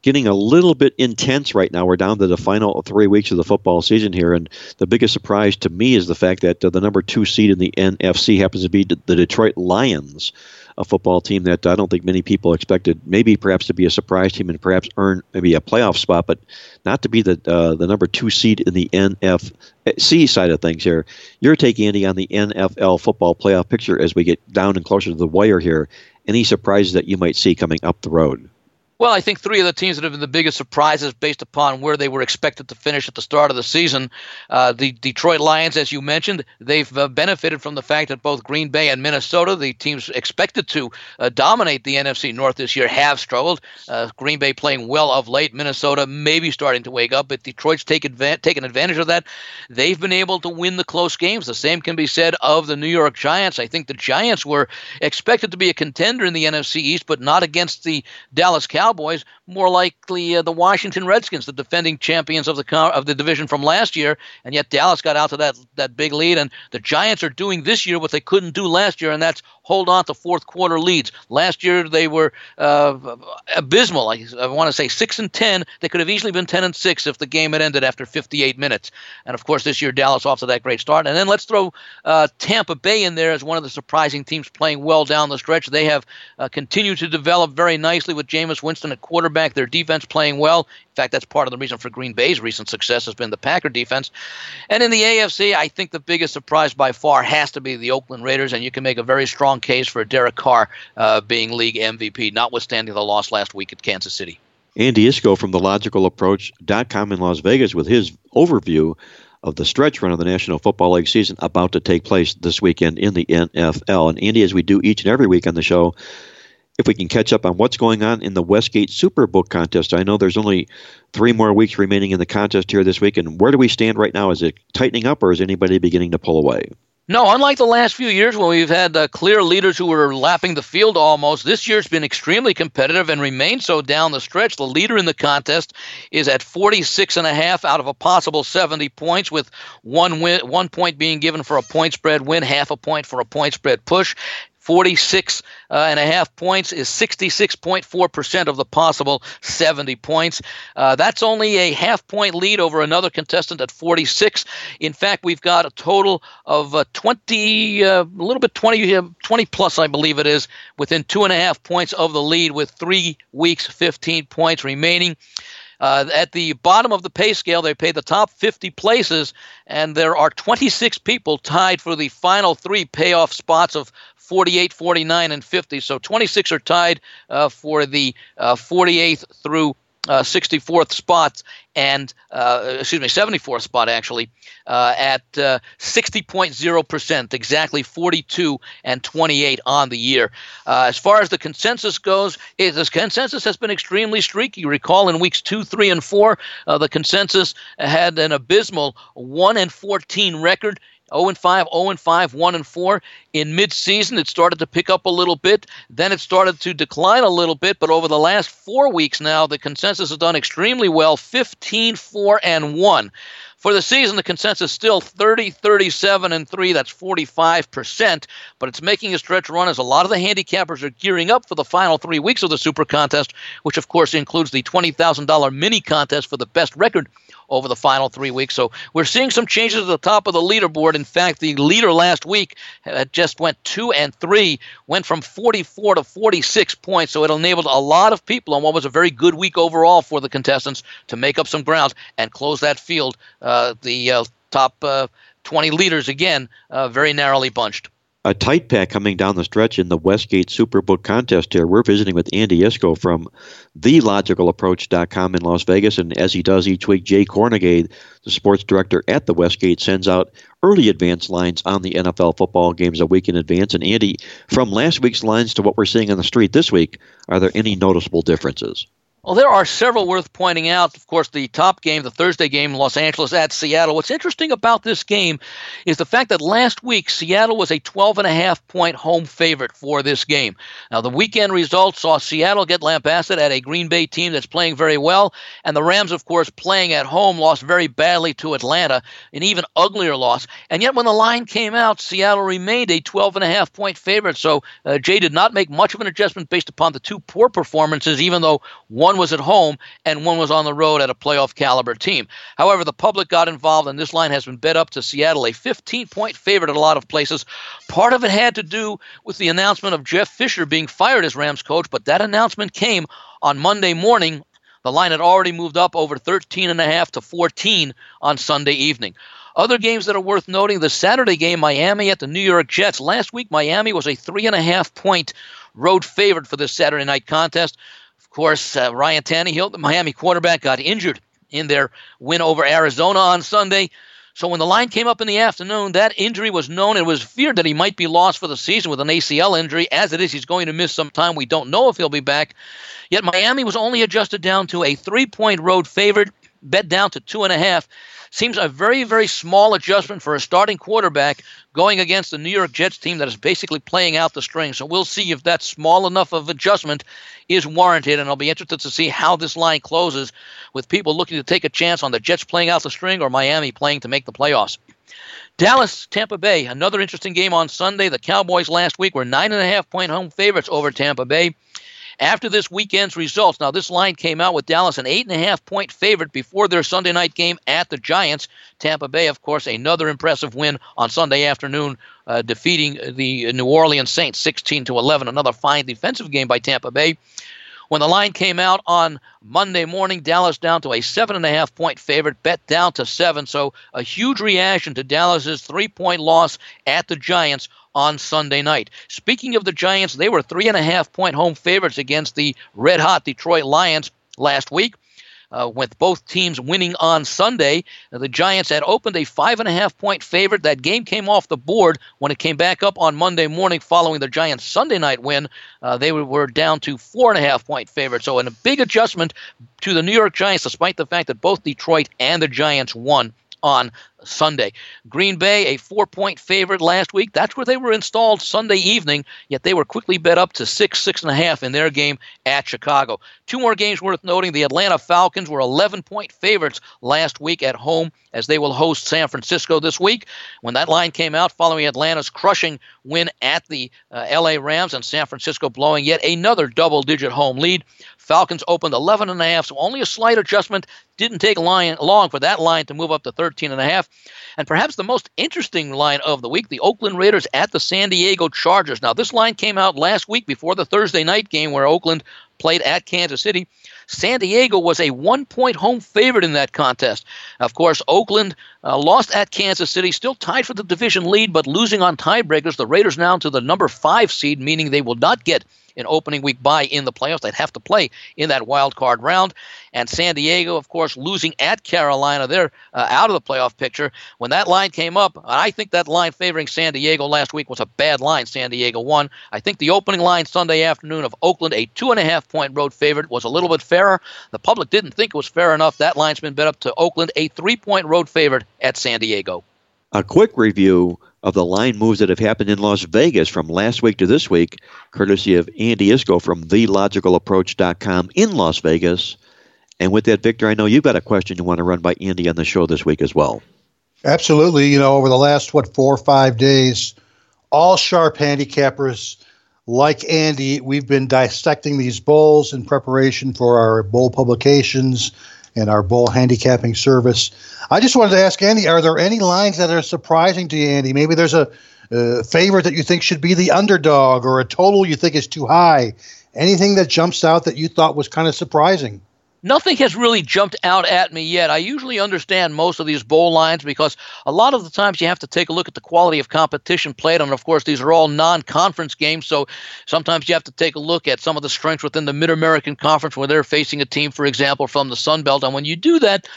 getting a little bit intense right now. We're down to the final three weeks of the football season here, and the biggest surprise to me is the fact that uh, the number two seed in the NFC happens to be the Detroit Lions a football team that I don't think many people expected, maybe perhaps to be a surprise team and perhaps earn maybe a playoff spot, but not to be the uh, the number two seed in the NFC side of things here. You're taking Andy on the NFL football playoff picture as we get down and closer to the wire here. Any surprises that you might see coming up the road? Well, I think three of the teams that have been the biggest surprises based upon where they were expected to finish at the start of the season. Uh, the Detroit Lions, as you mentioned, they've uh, benefited from the fact that both Green Bay and Minnesota, the teams expected to uh, dominate the NFC North this year, have struggled. Uh, Green Bay playing well of late. Minnesota maybe starting to wake up, but Detroit's adva- taken advantage of that. They've been able to win the close games. The same can be said of the New York Giants. I think the Giants were expected to be a contender in the NFC East, but not against the Dallas Cowboys. Cowboys, more likely uh, the Washington Redskins, the defending champions of the of the division from last year, and yet Dallas got out to that that big lead, and the Giants are doing this year what they couldn't do last year, and that's hold on to fourth quarter leads. Last year they were uh, abysmal. I, I want to say six and ten. They could have easily been ten and six if the game had ended after 58 minutes. And of course, this year Dallas off to that great start. And then let's throw uh, Tampa Bay in there as one of the surprising teams playing well down the stretch. They have uh, continued to develop very nicely with Jameis Winston at quarterback. Their defense playing well. In fact, that's part of the reason for Green Bay's recent success has been the Packer defense. And in the AFC, I think the biggest surprise by far has to be the Oakland Raiders, and you can make a very strong case for Derek Carr uh, being league MVP, notwithstanding the loss last week at Kansas City. Andy Iskoe from the logicalapproach.com in Las Vegas with his overview of the stretch run of the National Football League season about to take place this weekend in the NFL. And Andy, as we do each and every week on the show, if we can catch up on what's going on in the Westgate Superbook contest. I know there's only three more weeks remaining in the contest here this week. And where do we stand right now? Is it tightening up or is anybody beginning to pull away? No, unlike the last few years when we've had uh, clear leaders who were lapping the field almost, this year's been extremely competitive and remains so down the stretch. The leader in the contest is at 46 and a half out of a possible 70 points, with one win, one point being given for a point spread win, half a point for a point spread push. 46 uh, and a half points is 66.4% of the possible 70 points. Uh, that's only a half point lead over another contestant at 46. In fact, we've got a total of uh, 20, uh, a little bit 20, uh, 20 plus, I believe it is, within two and a half points of the lead with three weeks, 15 points remaining. Uh, at the bottom of the pay scale, they pay the top 50 places, and there are 26 people tied for the final three payoff spots of 48, 49, and 50. So 26 are tied uh, for the uh, 48th through uh, 64th spots and uh, excuse me 74th spot actually uh, at uh, 60.0% exactly 42 and 28 on the year. Uh, as far as the consensus goes it, the consensus has been extremely streaky. Recall in weeks 2 3 and 4 uh, the consensus had an abysmal 1 and 14 record 0 and 5, 0 and 5, 1 and 4. In mid-season, it started to pick up a little bit. Then it started to decline a little bit. But over the last four weeks now, the consensus has done extremely well 15, 4, and 1. For the season, the consensus is still 30, 37, and 3. That's 45%. But it's making a stretch run as a lot of the handicappers are gearing up for the final three weeks of the Super Contest, which, of course, includes the $20,000 mini contest for the best record over the final three weeks. So we're seeing some changes at the top of the leaderboard. In fact, the leader last week just went two and three, went from 44 to 46 points. So it enabled a lot of people on what was a very good week overall for the contestants to make up some ground and close that field. Uh, the uh, top uh, 20 leaders again, uh, very narrowly bunched a tight pack coming down the stretch in the Westgate Superbook contest here. We're visiting with Andy Iskoe from TheLogicalApproach.com in Las Vegas. And as he does each week, Jay Kornegay, the sports director at the Westgate, sends out early advance lines on the NFL football games a week in advance. And Andy, from last week's lines to what we're seeing on the street this week, are there any noticeable differences? Well, there are several worth pointing out. Of course, the top game, the Thursday game, Los Angeles at Seattle. What's interesting about this game is the fact that last week Seattle was a 12 and a half point home favorite for this game. Now, the weekend results saw Seattle get lambasted at a Green Bay team that's playing very well, and the Rams, of course, playing at home, lost very badly to Atlanta, an even uglier loss. And yet, when the line came out, Seattle remained a 12 and a half point favorite. So uh, Jay did not make much of an adjustment based upon the two poor performances, even though one was at home and one was on the road at a playoff caliber team. However, the public got involved, and this line has been bet up to Seattle, a 15 point favorite at a lot of places. Part of it had to do with the announcement of Jeff Fisher being fired as Rams coach, but that announcement came on Monday morning. The line had already moved up over 13 and a half to 14 on Sunday evening. Other games that are worth noting the Saturday game, Miami at the New York Jets. Last week, Miami was a three and a half point road favorite for this Saturday night contest course, uh, Ryan Tannehill, the Miami quarterback, got injured in their win over Arizona on Sunday. So when the line came up in the afternoon, that injury was known. It was feared that he might be lost for the season with an ACL injury. As it is, he's going to miss some time. We don't know if he'll be back. Yet Miami was only adjusted down to a three-point road favorite, bet down to two and a half. Seems a very, very small adjustment for a starting quarterback going against the New York Jets team that is basically playing out the string. So we'll see if that small enough of adjustment is warranted, and I'll be interested to see how this line closes with people looking to take a chance on the Jets playing out the string or Miami playing to make the playoffs. Dallas, Tampa Bay, another interesting game on Sunday. The Cowboys last week were nine and a half point home favorites over Tampa Bay. After this weekend's results, now this line came out with Dallas an eight and a half point favorite before their Sunday night game at the Giants. Tampa Bay, of course, another impressive win on Sunday afternoon, uh, defeating the New Orleans Saints 16 to 11. Another fine defensive game by Tampa Bay. When the line came out on Monday morning, Dallas down to a seven and a half point favorite, bet down to seven. So a huge reaction to Dallas's three point loss at the Giants on Sunday night. Speaking of the Giants, they were three and a half point home favorites against the red hot Detroit Lions last week. Uh, with both teams winning on Sunday. Uh, the Giants had opened a five and a half point favorite. That game came off the board when it came back up on Monday morning following the Giants' Sunday night win. Uh, they were down to four and a half point favorite. So, in a big adjustment to the New York Giants, despite the fact that both Detroit and the Giants won on Sunday. Green Bay, a four point favorite last week. That's where they were installed Sunday evening, yet they were quickly bet up to six, six and a half in their game at Chicago. Two more games worth noting. The Atlanta Falcons were 11 point favorites last week at home as they will host San Francisco this week. When that line came out following Atlanta's crushing win at the uh, LA Rams and San Francisco blowing yet another double digit home lead, Falcons opened 11 and a half, so only a slight adjustment. Didn't take long for that line to move up to 13 and a half. And perhaps the most interesting line of the week, the Oakland Raiders at the San Diego Chargers. Now, this line came out last week before the Thursday night game where Oakland played at Kansas City. San Diego was a one point home favorite in that contest. Of course, Oakland uh, lost at Kansas City, still tied for the division lead, but losing on tiebreakers. The Raiders now to the number five seed, meaning they will not get an opening week bye in the playoffs. They'd have to play in that wild card round. And San Diego, of course, losing at Carolina, they're uh, out of the playoff picture. When that line came up, I think that line favoring San Diego last week was a bad line. San Diego won. I think the opening line Sunday afternoon of Oakland, a two and a half point road favorite, was a little bit fairer. The public didn't think it was fair enough. That line's been bet up to Oakland, a three point road favorite at San Diego. A quick review of the line moves that have happened in Las Vegas from last week to this week, courtesy of Andy Iskoe from TheLogicalApproach.com in Las Vegas. And with that, Victor, I know you've got a question you want to run by Andy on the show this week as well. Absolutely. You know, over the last, what, four or five days, all sharp handicappers like Andy, we've been dissecting these bowls in preparation for our bowl publications and our bowl handicapping service. I just wanted to ask Andy, are there any lines that are surprising to you, Andy? Maybe there's a, a favorite that you think should be the underdog or a total you think is too high. Anything that jumps out that you thought was kind of surprising? Nothing has really jumped out at me yet. I usually understand most of these bowl lines because a lot of the times you have to take a look at the quality of competition played. And of course, these are all non conference games. So sometimes you have to take a look at some of the strengths within the Mid American Conference where they're facing a team, for example, from the Sun Belt. And when you do that,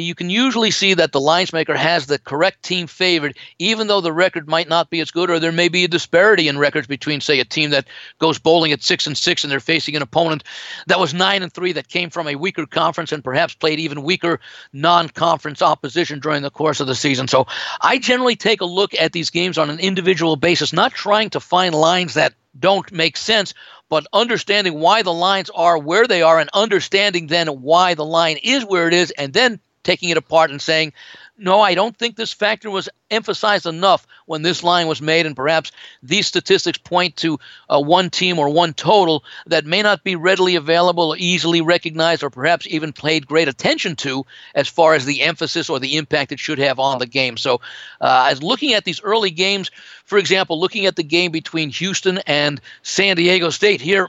you can usually see that the lines maker has the correct team favored, even though the record might not be as good, or there may be a disparity in records between, say, a team that goes bowling at six and six and they're facing an opponent that was nine and three that came from a weaker conference and perhaps played even weaker non-conference opposition during the course of the season. So I generally take a look at these games on an individual basis, not trying to find lines that don't make sense, but understanding why the lines are where they are and understanding then why the line is where it is and then taking it apart and saying no, I don't think this factor was emphasized enough when this line was made, and perhaps these statistics point to uh, one team or one total that may not be readily available or easily recognized or perhaps even paid great attention to as far as the emphasis or the impact it should have on the game. So, uh, as looking at these early games, for example, looking at the game between Houston and San Diego State here,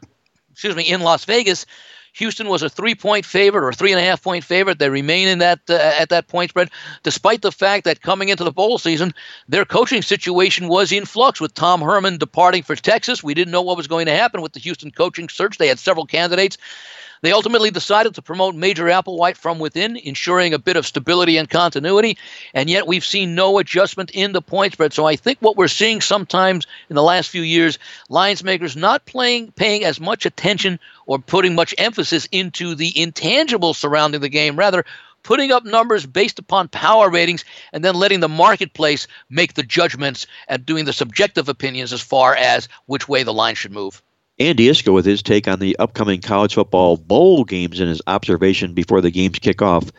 excuse me, in Las Vegas, Houston was a three-point favorite or three-and-a-half point favorite. They remain in that uh, at that point spread, despite the fact that coming into the bowl season, their coaching situation was in flux with Tom Herman departing for Texas. We didn't know what was going to happen with the Houston coaching search. They had several candidates. They ultimately decided to promote Major Applewhite from within, ensuring a bit of stability and continuity, and yet we've seen no adjustment in the point spread. So I think what we're seeing sometimes in the last few years, lines makers not playing paying as much attention or putting much emphasis into the intangible surrounding the game, rather putting up numbers based upon power ratings and then letting the marketplace make the judgments and doing the subjective opinions as far as which way the line should move. Andy Iskoe with his take on the upcoming college football bowl games and his observation before the games kick off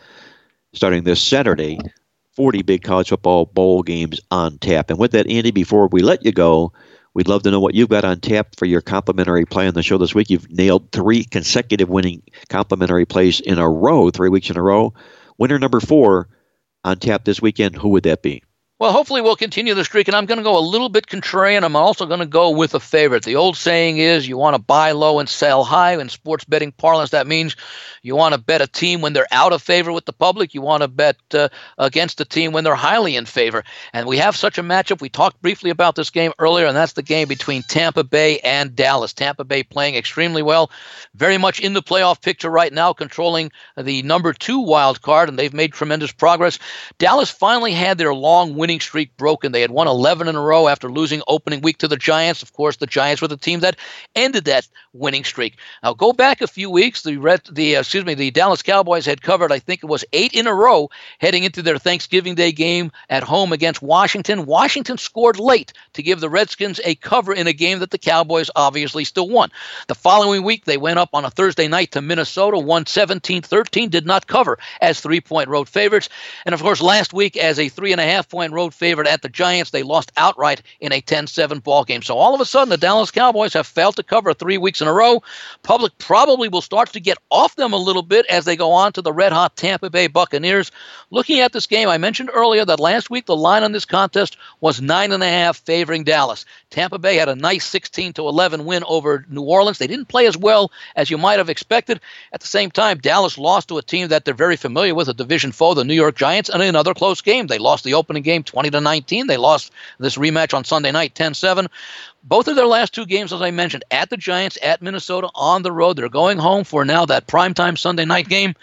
starting this Saturday. 40 big college football bowl games on tap. And with that, Andy, before we let you go, we'd love to know what you've got on tap for your complimentary play on the show this week. You've nailed three consecutive winning complimentary plays in a row, three weeks in a row. Winner number four on tap this weekend, who would that be? Well, hopefully we'll continue the streak, and I'm going to go a little bit contrarian. I'm also going to go with a favorite. The old saying is you want to buy low and sell high. In sports betting parlance, that means you want to bet a team when they're out of favor with the public. You want to bet uh, against a team when they're highly in favor. And we have such a matchup. We talked briefly about this game earlier, and that's the game between Tampa Bay and Dallas. Tampa Bay playing extremely well, very much in the playoff picture right now, controlling the number two wild card, and they've made tremendous progress. Dallas finally had their long win winning streak broken. They had won 11 in a row after losing opening week to the Giants. Of course, the Giants were the team that ended that winning streak. Now go back a few weeks. The Red, the uh, excuse me, the Dallas Cowboys had covered. I think it was eight in a row heading into their Thanksgiving Day game at home against Washington. Washington scored late to give the Redskins a cover in a game that the Cowboys obviously still won. The following week, they went up on a Thursday night to Minnesota, won 17-13, did not cover as three-point road favorites, and of course last week as a three and a half point road favorite at the Giants. They lost outright in a 10 7 ball game. So all of a sudden, the Dallas Cowboys have failed to cover three weeks in a row. Public probably will start to get off them a little bit as they go on to the red hot Tampa Bay Buccaneers. Looking at this game, I mentioned earlier that last week the line on this contest was 9.5 favoring Dallas. Tampa Bay had a nice 16 to 11 win over New Orleans. They didn't play as well as you might have expected. At the same time, Dallas lost to a team that they're very familiar with, a division foe, the New York Giants, and another close game. They lost the opening game 20 to 19. They lost this rematch on Sunday night 10-7. Both of their last two games, as I mentioned, at the Giants, at Minnesota, on the road. They're going home for now that primetime Sunday night game.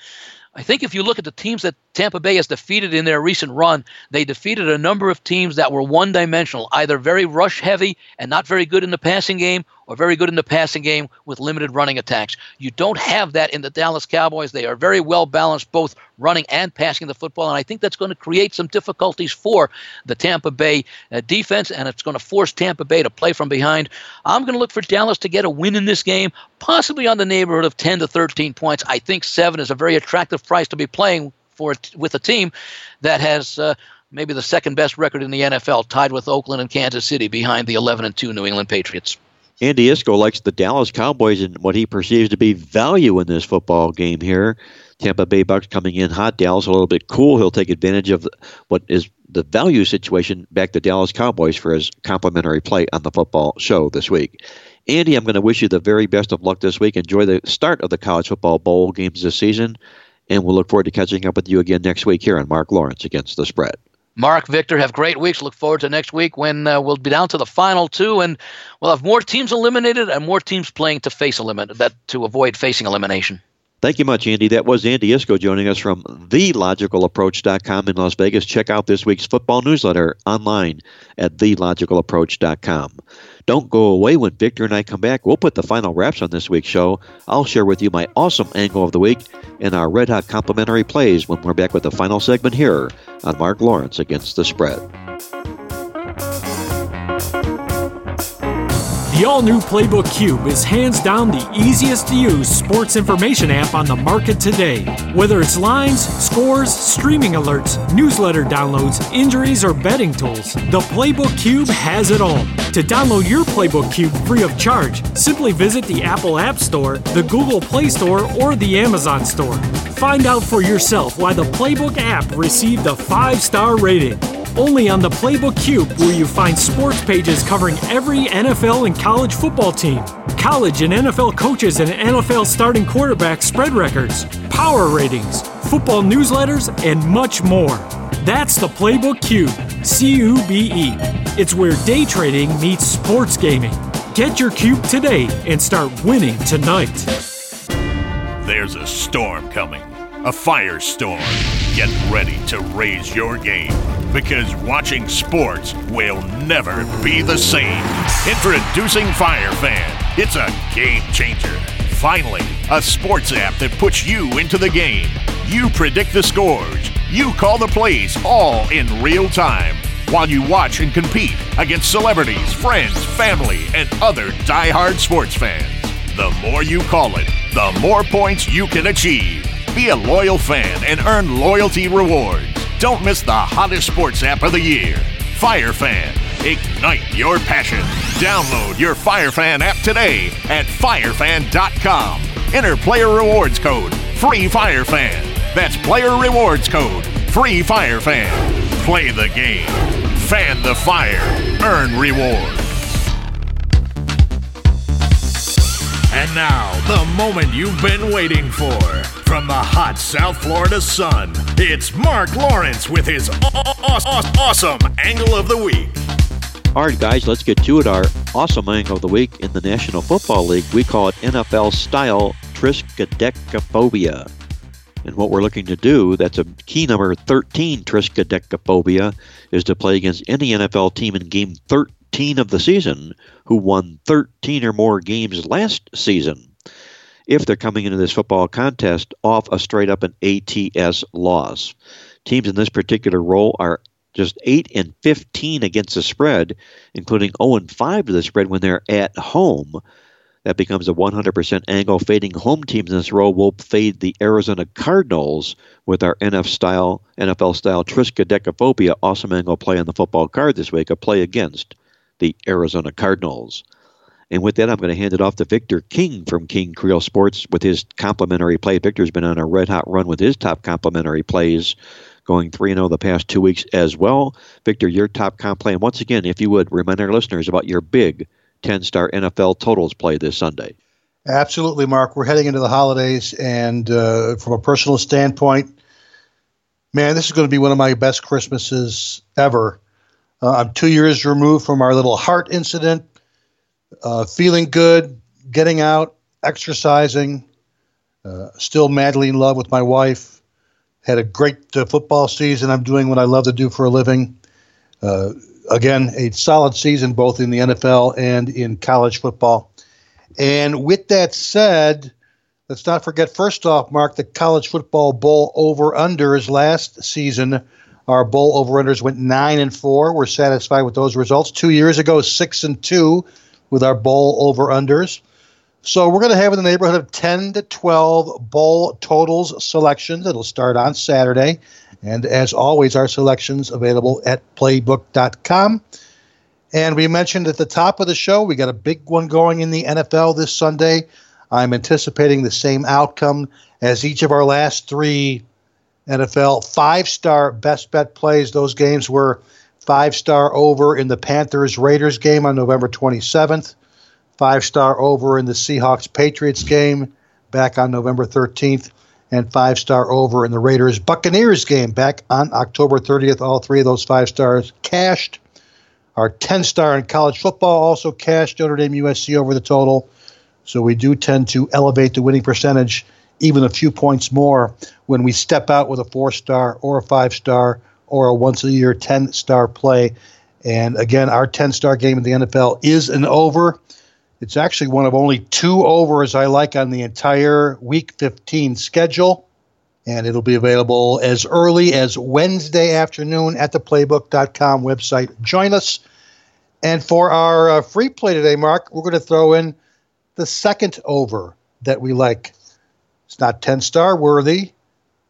I think if you look at the teams that Tampa Bay has defeated in their recent run, they defeated a number of teams that were one dimensional, either very rush heavy and not very good in the passing game, or very good in the passing game with limited running attacks. You don't have that in the Dallas Cowboys. They are very well balanced, both running and passing the football, and I think that's going to create some difficulties for the Tampa Bay uh, defense, and it's going to force Tampa Bay to play from behind. I'm going to look for Dallas to get a win in this game, possibly on the neighborhood of 10 to 13 points. I think seven is a very attractive price to be playing for with a team that has. Uh, maybe the second best record in the NFL, tied with Oakland and Kansas City behind the 11 and 2 New England Patriots. Andy Iskoe likes the Dallas Cowboys and what he perceives to be value in this football game here. Tampa Bay Bucks coming in hot. Dallas a little bit cool. He'll take advantage of what is the value situation back to Dallas Cowboys for his complimentary play on the football show this week. Andy, I'm going to wish you the very best of luck this week. Enjoy the start of the college football bowl games this season, and we'll look forward to catching up with you again next week here on Mark Lawrence Against the Spread. Mark, Victor, have great weeks. Look forward to next week when uh, we'll be down to the final two, and we'll have more teams eliminated and more teams playing to face eliminate that to avoid facing elimination. Thank you much, Andy. That was Andy Iskoe joining us from TheLogicalApproach.com in Las Vegas. Check out this week's football newsletter online at TheLogicalApproach.com. Don't go away when Victor and I come back. We'll put the final wraps on this week's show. I'll share with you my awesome angle of the week and our red hot complimentary plays when we're back with the final segment here on Mark Lawrence Against the Spread. The all new Playbook Cube is hands down the easiest to use sports information app on the market today. Whether it's lines, scores, streaming alerts, newsletter downloads, injuries, or betting tools, the Playbook Cube has it all. To download your Playbook Cube free of charge, simply visit the Apple App Store, the Google Play Store, or the Amazon Store. Find out for yourself why the Playbook app received a five star rating. Only on the Playbook Cube will you find sports pages covering every NFL and college football team, college and NFL coaches and NFL starting quarterback spread records, power ratings, football newsletters, and much more. That's the Playbook Cube, C U B E. It's where day trading meets sports gaming. Get your cube today and start winning tonight. There's a storm coming, a firestorm. Get ready to raise your game because watching sports will never be the same. Introducing Fire Fan. It's a game changer. Finally, a sports app that puts you into the game. You predict the scores, you call the plays all in real time while you watch and compete against celebrities, friends, family, and other die-hard sports fans. The more you call it, the more points you can achieve. Be a loyal fan and earn loyalty rewards. Don't miss the hottest sports app of the year, FireFan. Ignite your passion. Download your FireFan app today at firefan.com. Enter player rewards code free FireFan. That's player rewards code free FireFan. Play the game. Fan the fire. Earn rewards. And now, the moment you've been waiting for. From the hot South Florida sun, it's Mark Lawrence with his awesome angle of the week. All right, guys, let's get to it. Our awesome angle of the week in the National Football League, we call it NFL style triskaidekaphobia. And what we're looking to do, that's a key number 13 triskaidekaphobia, is to play against any NFL team in game 13 of the season who won 13 or more games last season if they're coming into this football contest off a straight up an ATS loss. Teams in this particular role are just 8 and 15 against the spread, including 0 and 5 to the spread when they're at home. That becomes a 100% angle. Fading home teams in this row will fade the Arizona Cardinals with our NFL style, NFL style Triska Triskaidekaphobia awesome angle play on the football card this week, a play against the Arizona Cardinals. And with that, I'm going to hand it off to Victor King from King Creole Sports with his complimentary play. Victor's been on a red hot run with his top complimentary plays, going 3 0 the past two weeks as well. Victor, your top comp play. And once again, if you would, remind our listeners about your big 10 star NFL totals play this Sunday. Absolutely, Mark. We're heading into the holidays, and uh, from a personal standpoint, man, this is going to be one of my best Christmases ever. Uh, I'm two years removed from our little heart incident uh, feeling good, getting out, exercising, uh, still madly in love with my wife. Had a great uh, football season. I'm doing what I love to do for a living. Uh, again, a solid season both in the NFL and in college football. And with that said, let's not forget, first off, Mark, the college football bowl over under unders last season. Our bowl over unders went nine and four. We're satisfied with those results. Two years ago, six and two with our bowl over unders. So we're going to have in the neighborhood of 10 to 12 bowl totals selections. It'll start on Saturday. And as always, our selections available at playbook.com. And we mentioned at the top of the show, we got a big one going in the NFL this Sunday. I'm anticipating the same outcome as each of our last three NFL five star best bet plays. Those games were five star over in the Panthers Raiders game on November 27th, five star over in the Seahawks Patriots game back on November 13th, and five star over in the Raiders Buccaneers game back on October 30th. All three of those five stars cashed. Our 10 star in college football also cashed Notre Dame USC over the total. So we do tend to elevate the winning percentage even a few points more when we step out with a four star or a five star or a once a year 10 star play. And again, our 10 star game in the NFL is an over. It's actually one of only two overs I like on the entire week 15 schedule. And it'll be available as early as Wednesday afternoon at the playbook.com website. Join us. And for our uh, free play today, Mark, we're going to throw in the second over that we like. It's not 10 star worthy,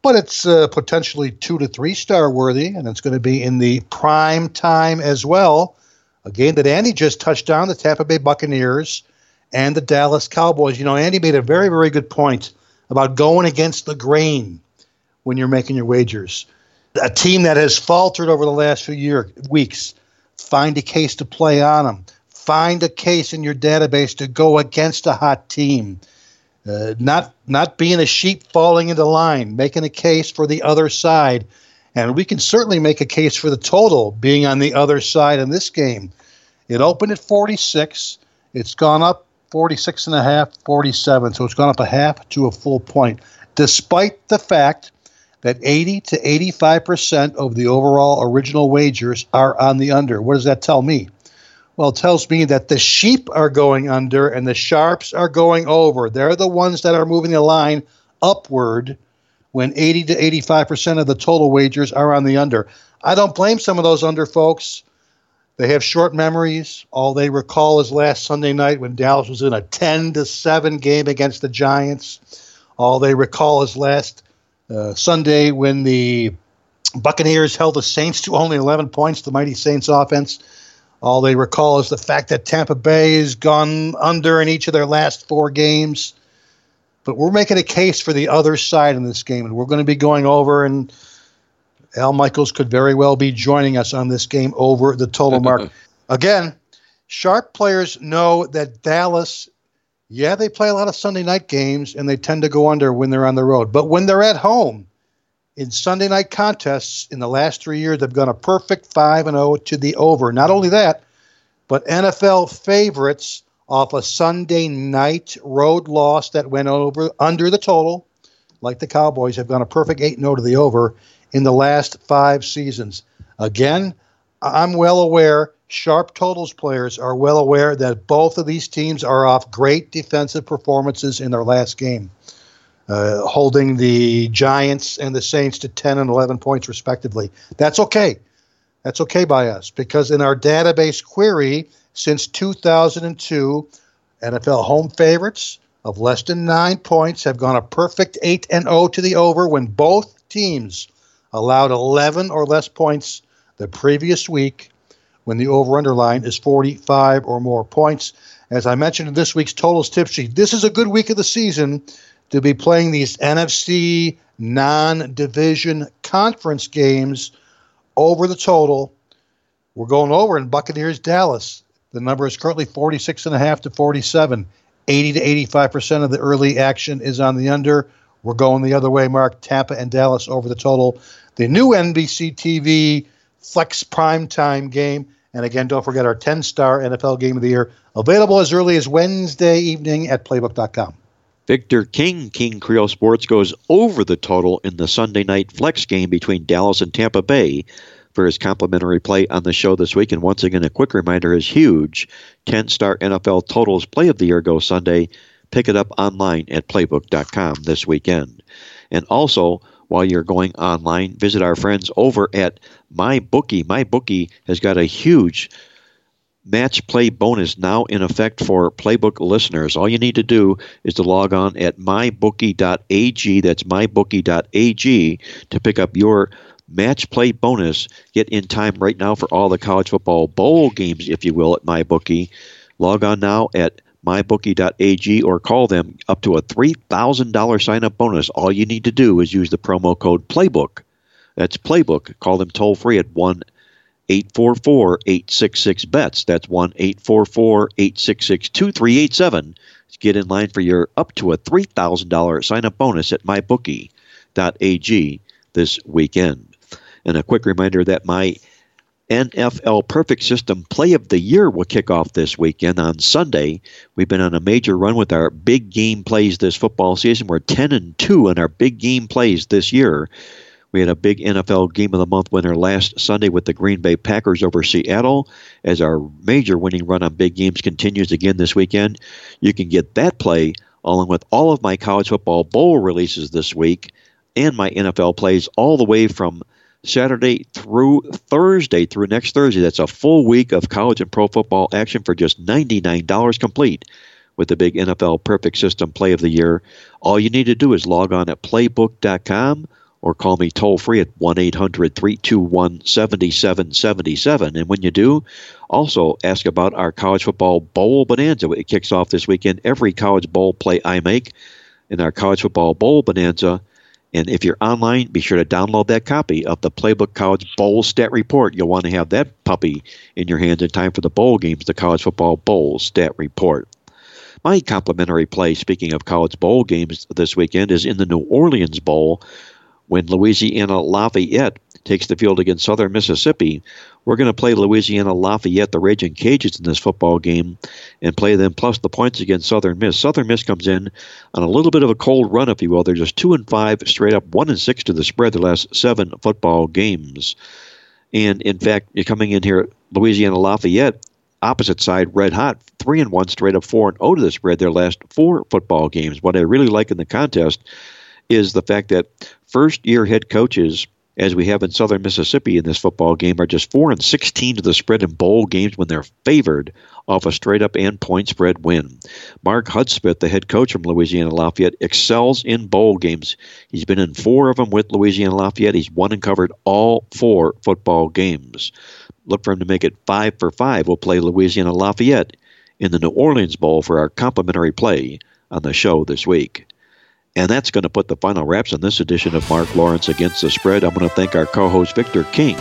but it's uh, potentially two to three star worthy, and it's going to be in the prime time as well. A game that Andy just touched on the Tampa Bay Buccaneers and the Dallas Cowboys. You know, Andy made a very, very good point about going against the grain when you're making your wagers. A team that has faltered over the last few year, weeks, find a case to play on them. Find a case in your database to go against a hot team. Uh, not not being a sheep falling into line, making a case for the other side, and we can certainly make a case for the total being on the other side in this game. It opened at 46. It's gone up 46 and a half, 47. So it's gone up a half to a full point, despite the fact that 80 to 85 percent of the overall original wagers are on the under. What does that tell me? Well, tells me that the sheep are going under and the sharps are going over. They're the ones that are moving the line upward when 80 to 85% of the total wagers are on the under. I don't blame some of those under folks. They have short memories. All they recall is last Sunday night when Dallas was in a 10 to 7 game against the Giants. All they recall is last uh, Sunday when the Buccaneers held the Saints to only 11 points, the mighty Saints offense. All they recall is the fact that Tampa Bay has gone under in each of their last four games. But we're making a case for the other side in this game, and we're going to be going over, and Al Michaels could very well be joining us on this game over the total mark. (laughs) Again, sharp players know that Dallas, yeah, they play a lot of Sunday night games, and they tend to go under when they're on the road. But when they're at home, in Sunday night contests in the last three years, they've gone a perfect 5 and 0 to the over. Not only that, but NFL favorites off a Sunday night road loss that went over under the total, like the Cowboys, have gone a perfect 8 0 to the over in the last five seasons. Again, I'm well aware, sharp totals players are well aware that both of these teams are off great defensive performances in their last game uh, holding the Giants and the Saints to 10 and 11 points, respectively. That's okay. That's okay by us because in our database query since 2002, NFL home favorites of less than nine points have gone a perfect 8 and 0 to the over when both teams allowed 11 or less points the previous week when the over underline is 45 or more points. As I mentioned in this week's totals tip sheet, this is a good week of the season to be playing these NFC non division conference games over the total. We're going over in Buccaneers Dallas. The number is currently 46.5 to 47. 80 to 85% of the early action is on the under. We're going the other way, Mark. Tampa and Dallas over the total. The new NBC TV Flex Prime Time game. And again, don't forget our 10 star NFL game of the year, available as early as Wednesday evening at playbook.com. Victor King, King Creole Sports, goes over the total in the Sunday night flex game between Dallas and Tampa Bay for his complimentary play on the show this week. And once again, a quick reminder is huge 10 star NFL totals play of the year go Sunday. Pick it up online at playbook.com this weekend. And also, while you're going online, visit our friends over at MyBookie. MyBookie has got a huge match play bonus now in effect for playbook listeners. All you need to do is to log on at mybookie.ag. That's mybookie.ag to pick up your match play bonus. Get in time right now for all the college football bowl games, if you will, at MyBookie. Log on now at mybookie.ag or call them up to a $3,000 sign up bonus. All you need to do is use the promo code PLAYBOOK. That's PLAYBOOK. Call them toll free at 1 844 866 BETS. That's 1 844 866 2387. Get in line for your up to a $3,000 sign up bonus at mybookie.ag this weekend. And a quick reminder that my NFL Perfect System Play of the Year will kick off this weekend on Sunday. We've been on a major run with our big game plays this football season. We're 10 and 2 in our big game plays this year. We had a big NFL Game of the Month winner last Sunday with the Green Bay Packers over Seattle. As our major winning run on big games continues again this weekend, you can get that play along with all of my college football bowl releases this week and my NFL plays all the way from Saturday through Thursday through next Thursday. That's a full week of college and pro football action for just $99 complete with the big NFL Perfect System Play of the Year. All you need to do is log on at playbook.com or call me toll free at 1 800 321 7777. And when you do, also ask about our college football bowl bonanza. It kicks off this weekend. Every college bowl play I make in our college football bowl bonanza. And if you're online, be sure to download that copy of the Playbook College Bowl Stat Report. You'll want to have that puppy in your hands in time for the bowl games, the College Football Bowl Stat Report. My complimentary play, speaking of college bowl games this weekend, is in the New Orleans Bowl when Louisiana Lafayette takes the field against Southern Mississippi. We're going to play Louisiana Lafayette, the Raging Cajuns, in this football game, and play them plus the points against Southern Miss. Southern Miss comes in on a little bit of a cold run, if you will. They're just two and five straight up, one and six to the spread the last seven football games. And in fact, you're coming in here, Louisiana Lafayette, opposite side, red hot, three and one straight up, four and zero oh to the spread their last four football games. What I really like in the contest is the fact that first year head coaches, as we have in southern Mississippi in this football game, are just 4 and 16 to the spread in bowl games when they're favored off a straight up and point spread win. Mark Hudspeth, the head coach from Louisiana Lafayette, excels in bowl games. He's been in four of them with Louisiana Lafayette. He's won and covered all four football games. Look for him to make it five for five. We'll play Louisiana Lafayette in the New Orleans Bowl for our complimentary play on the show this week. And that's going to put the final wraps on this edition of Mark Lawrence Against the Spread. I'm going to thank our co host Victor King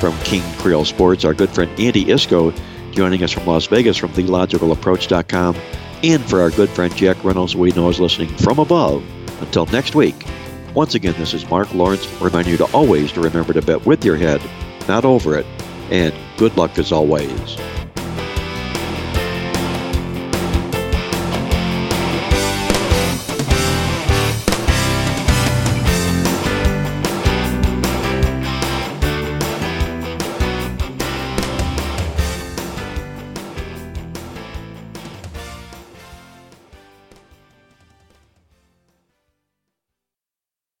from King Creole Sports, our good friend Andy Iskoe joining us from Las Vegas from TheLogicalApproach.com, and for our good friend Jack Reynolds, we know is listening from above. Until next week, once again, this is Mark Lawrence reminding you to always to remember to bet with your head, not over it, and good luck as always.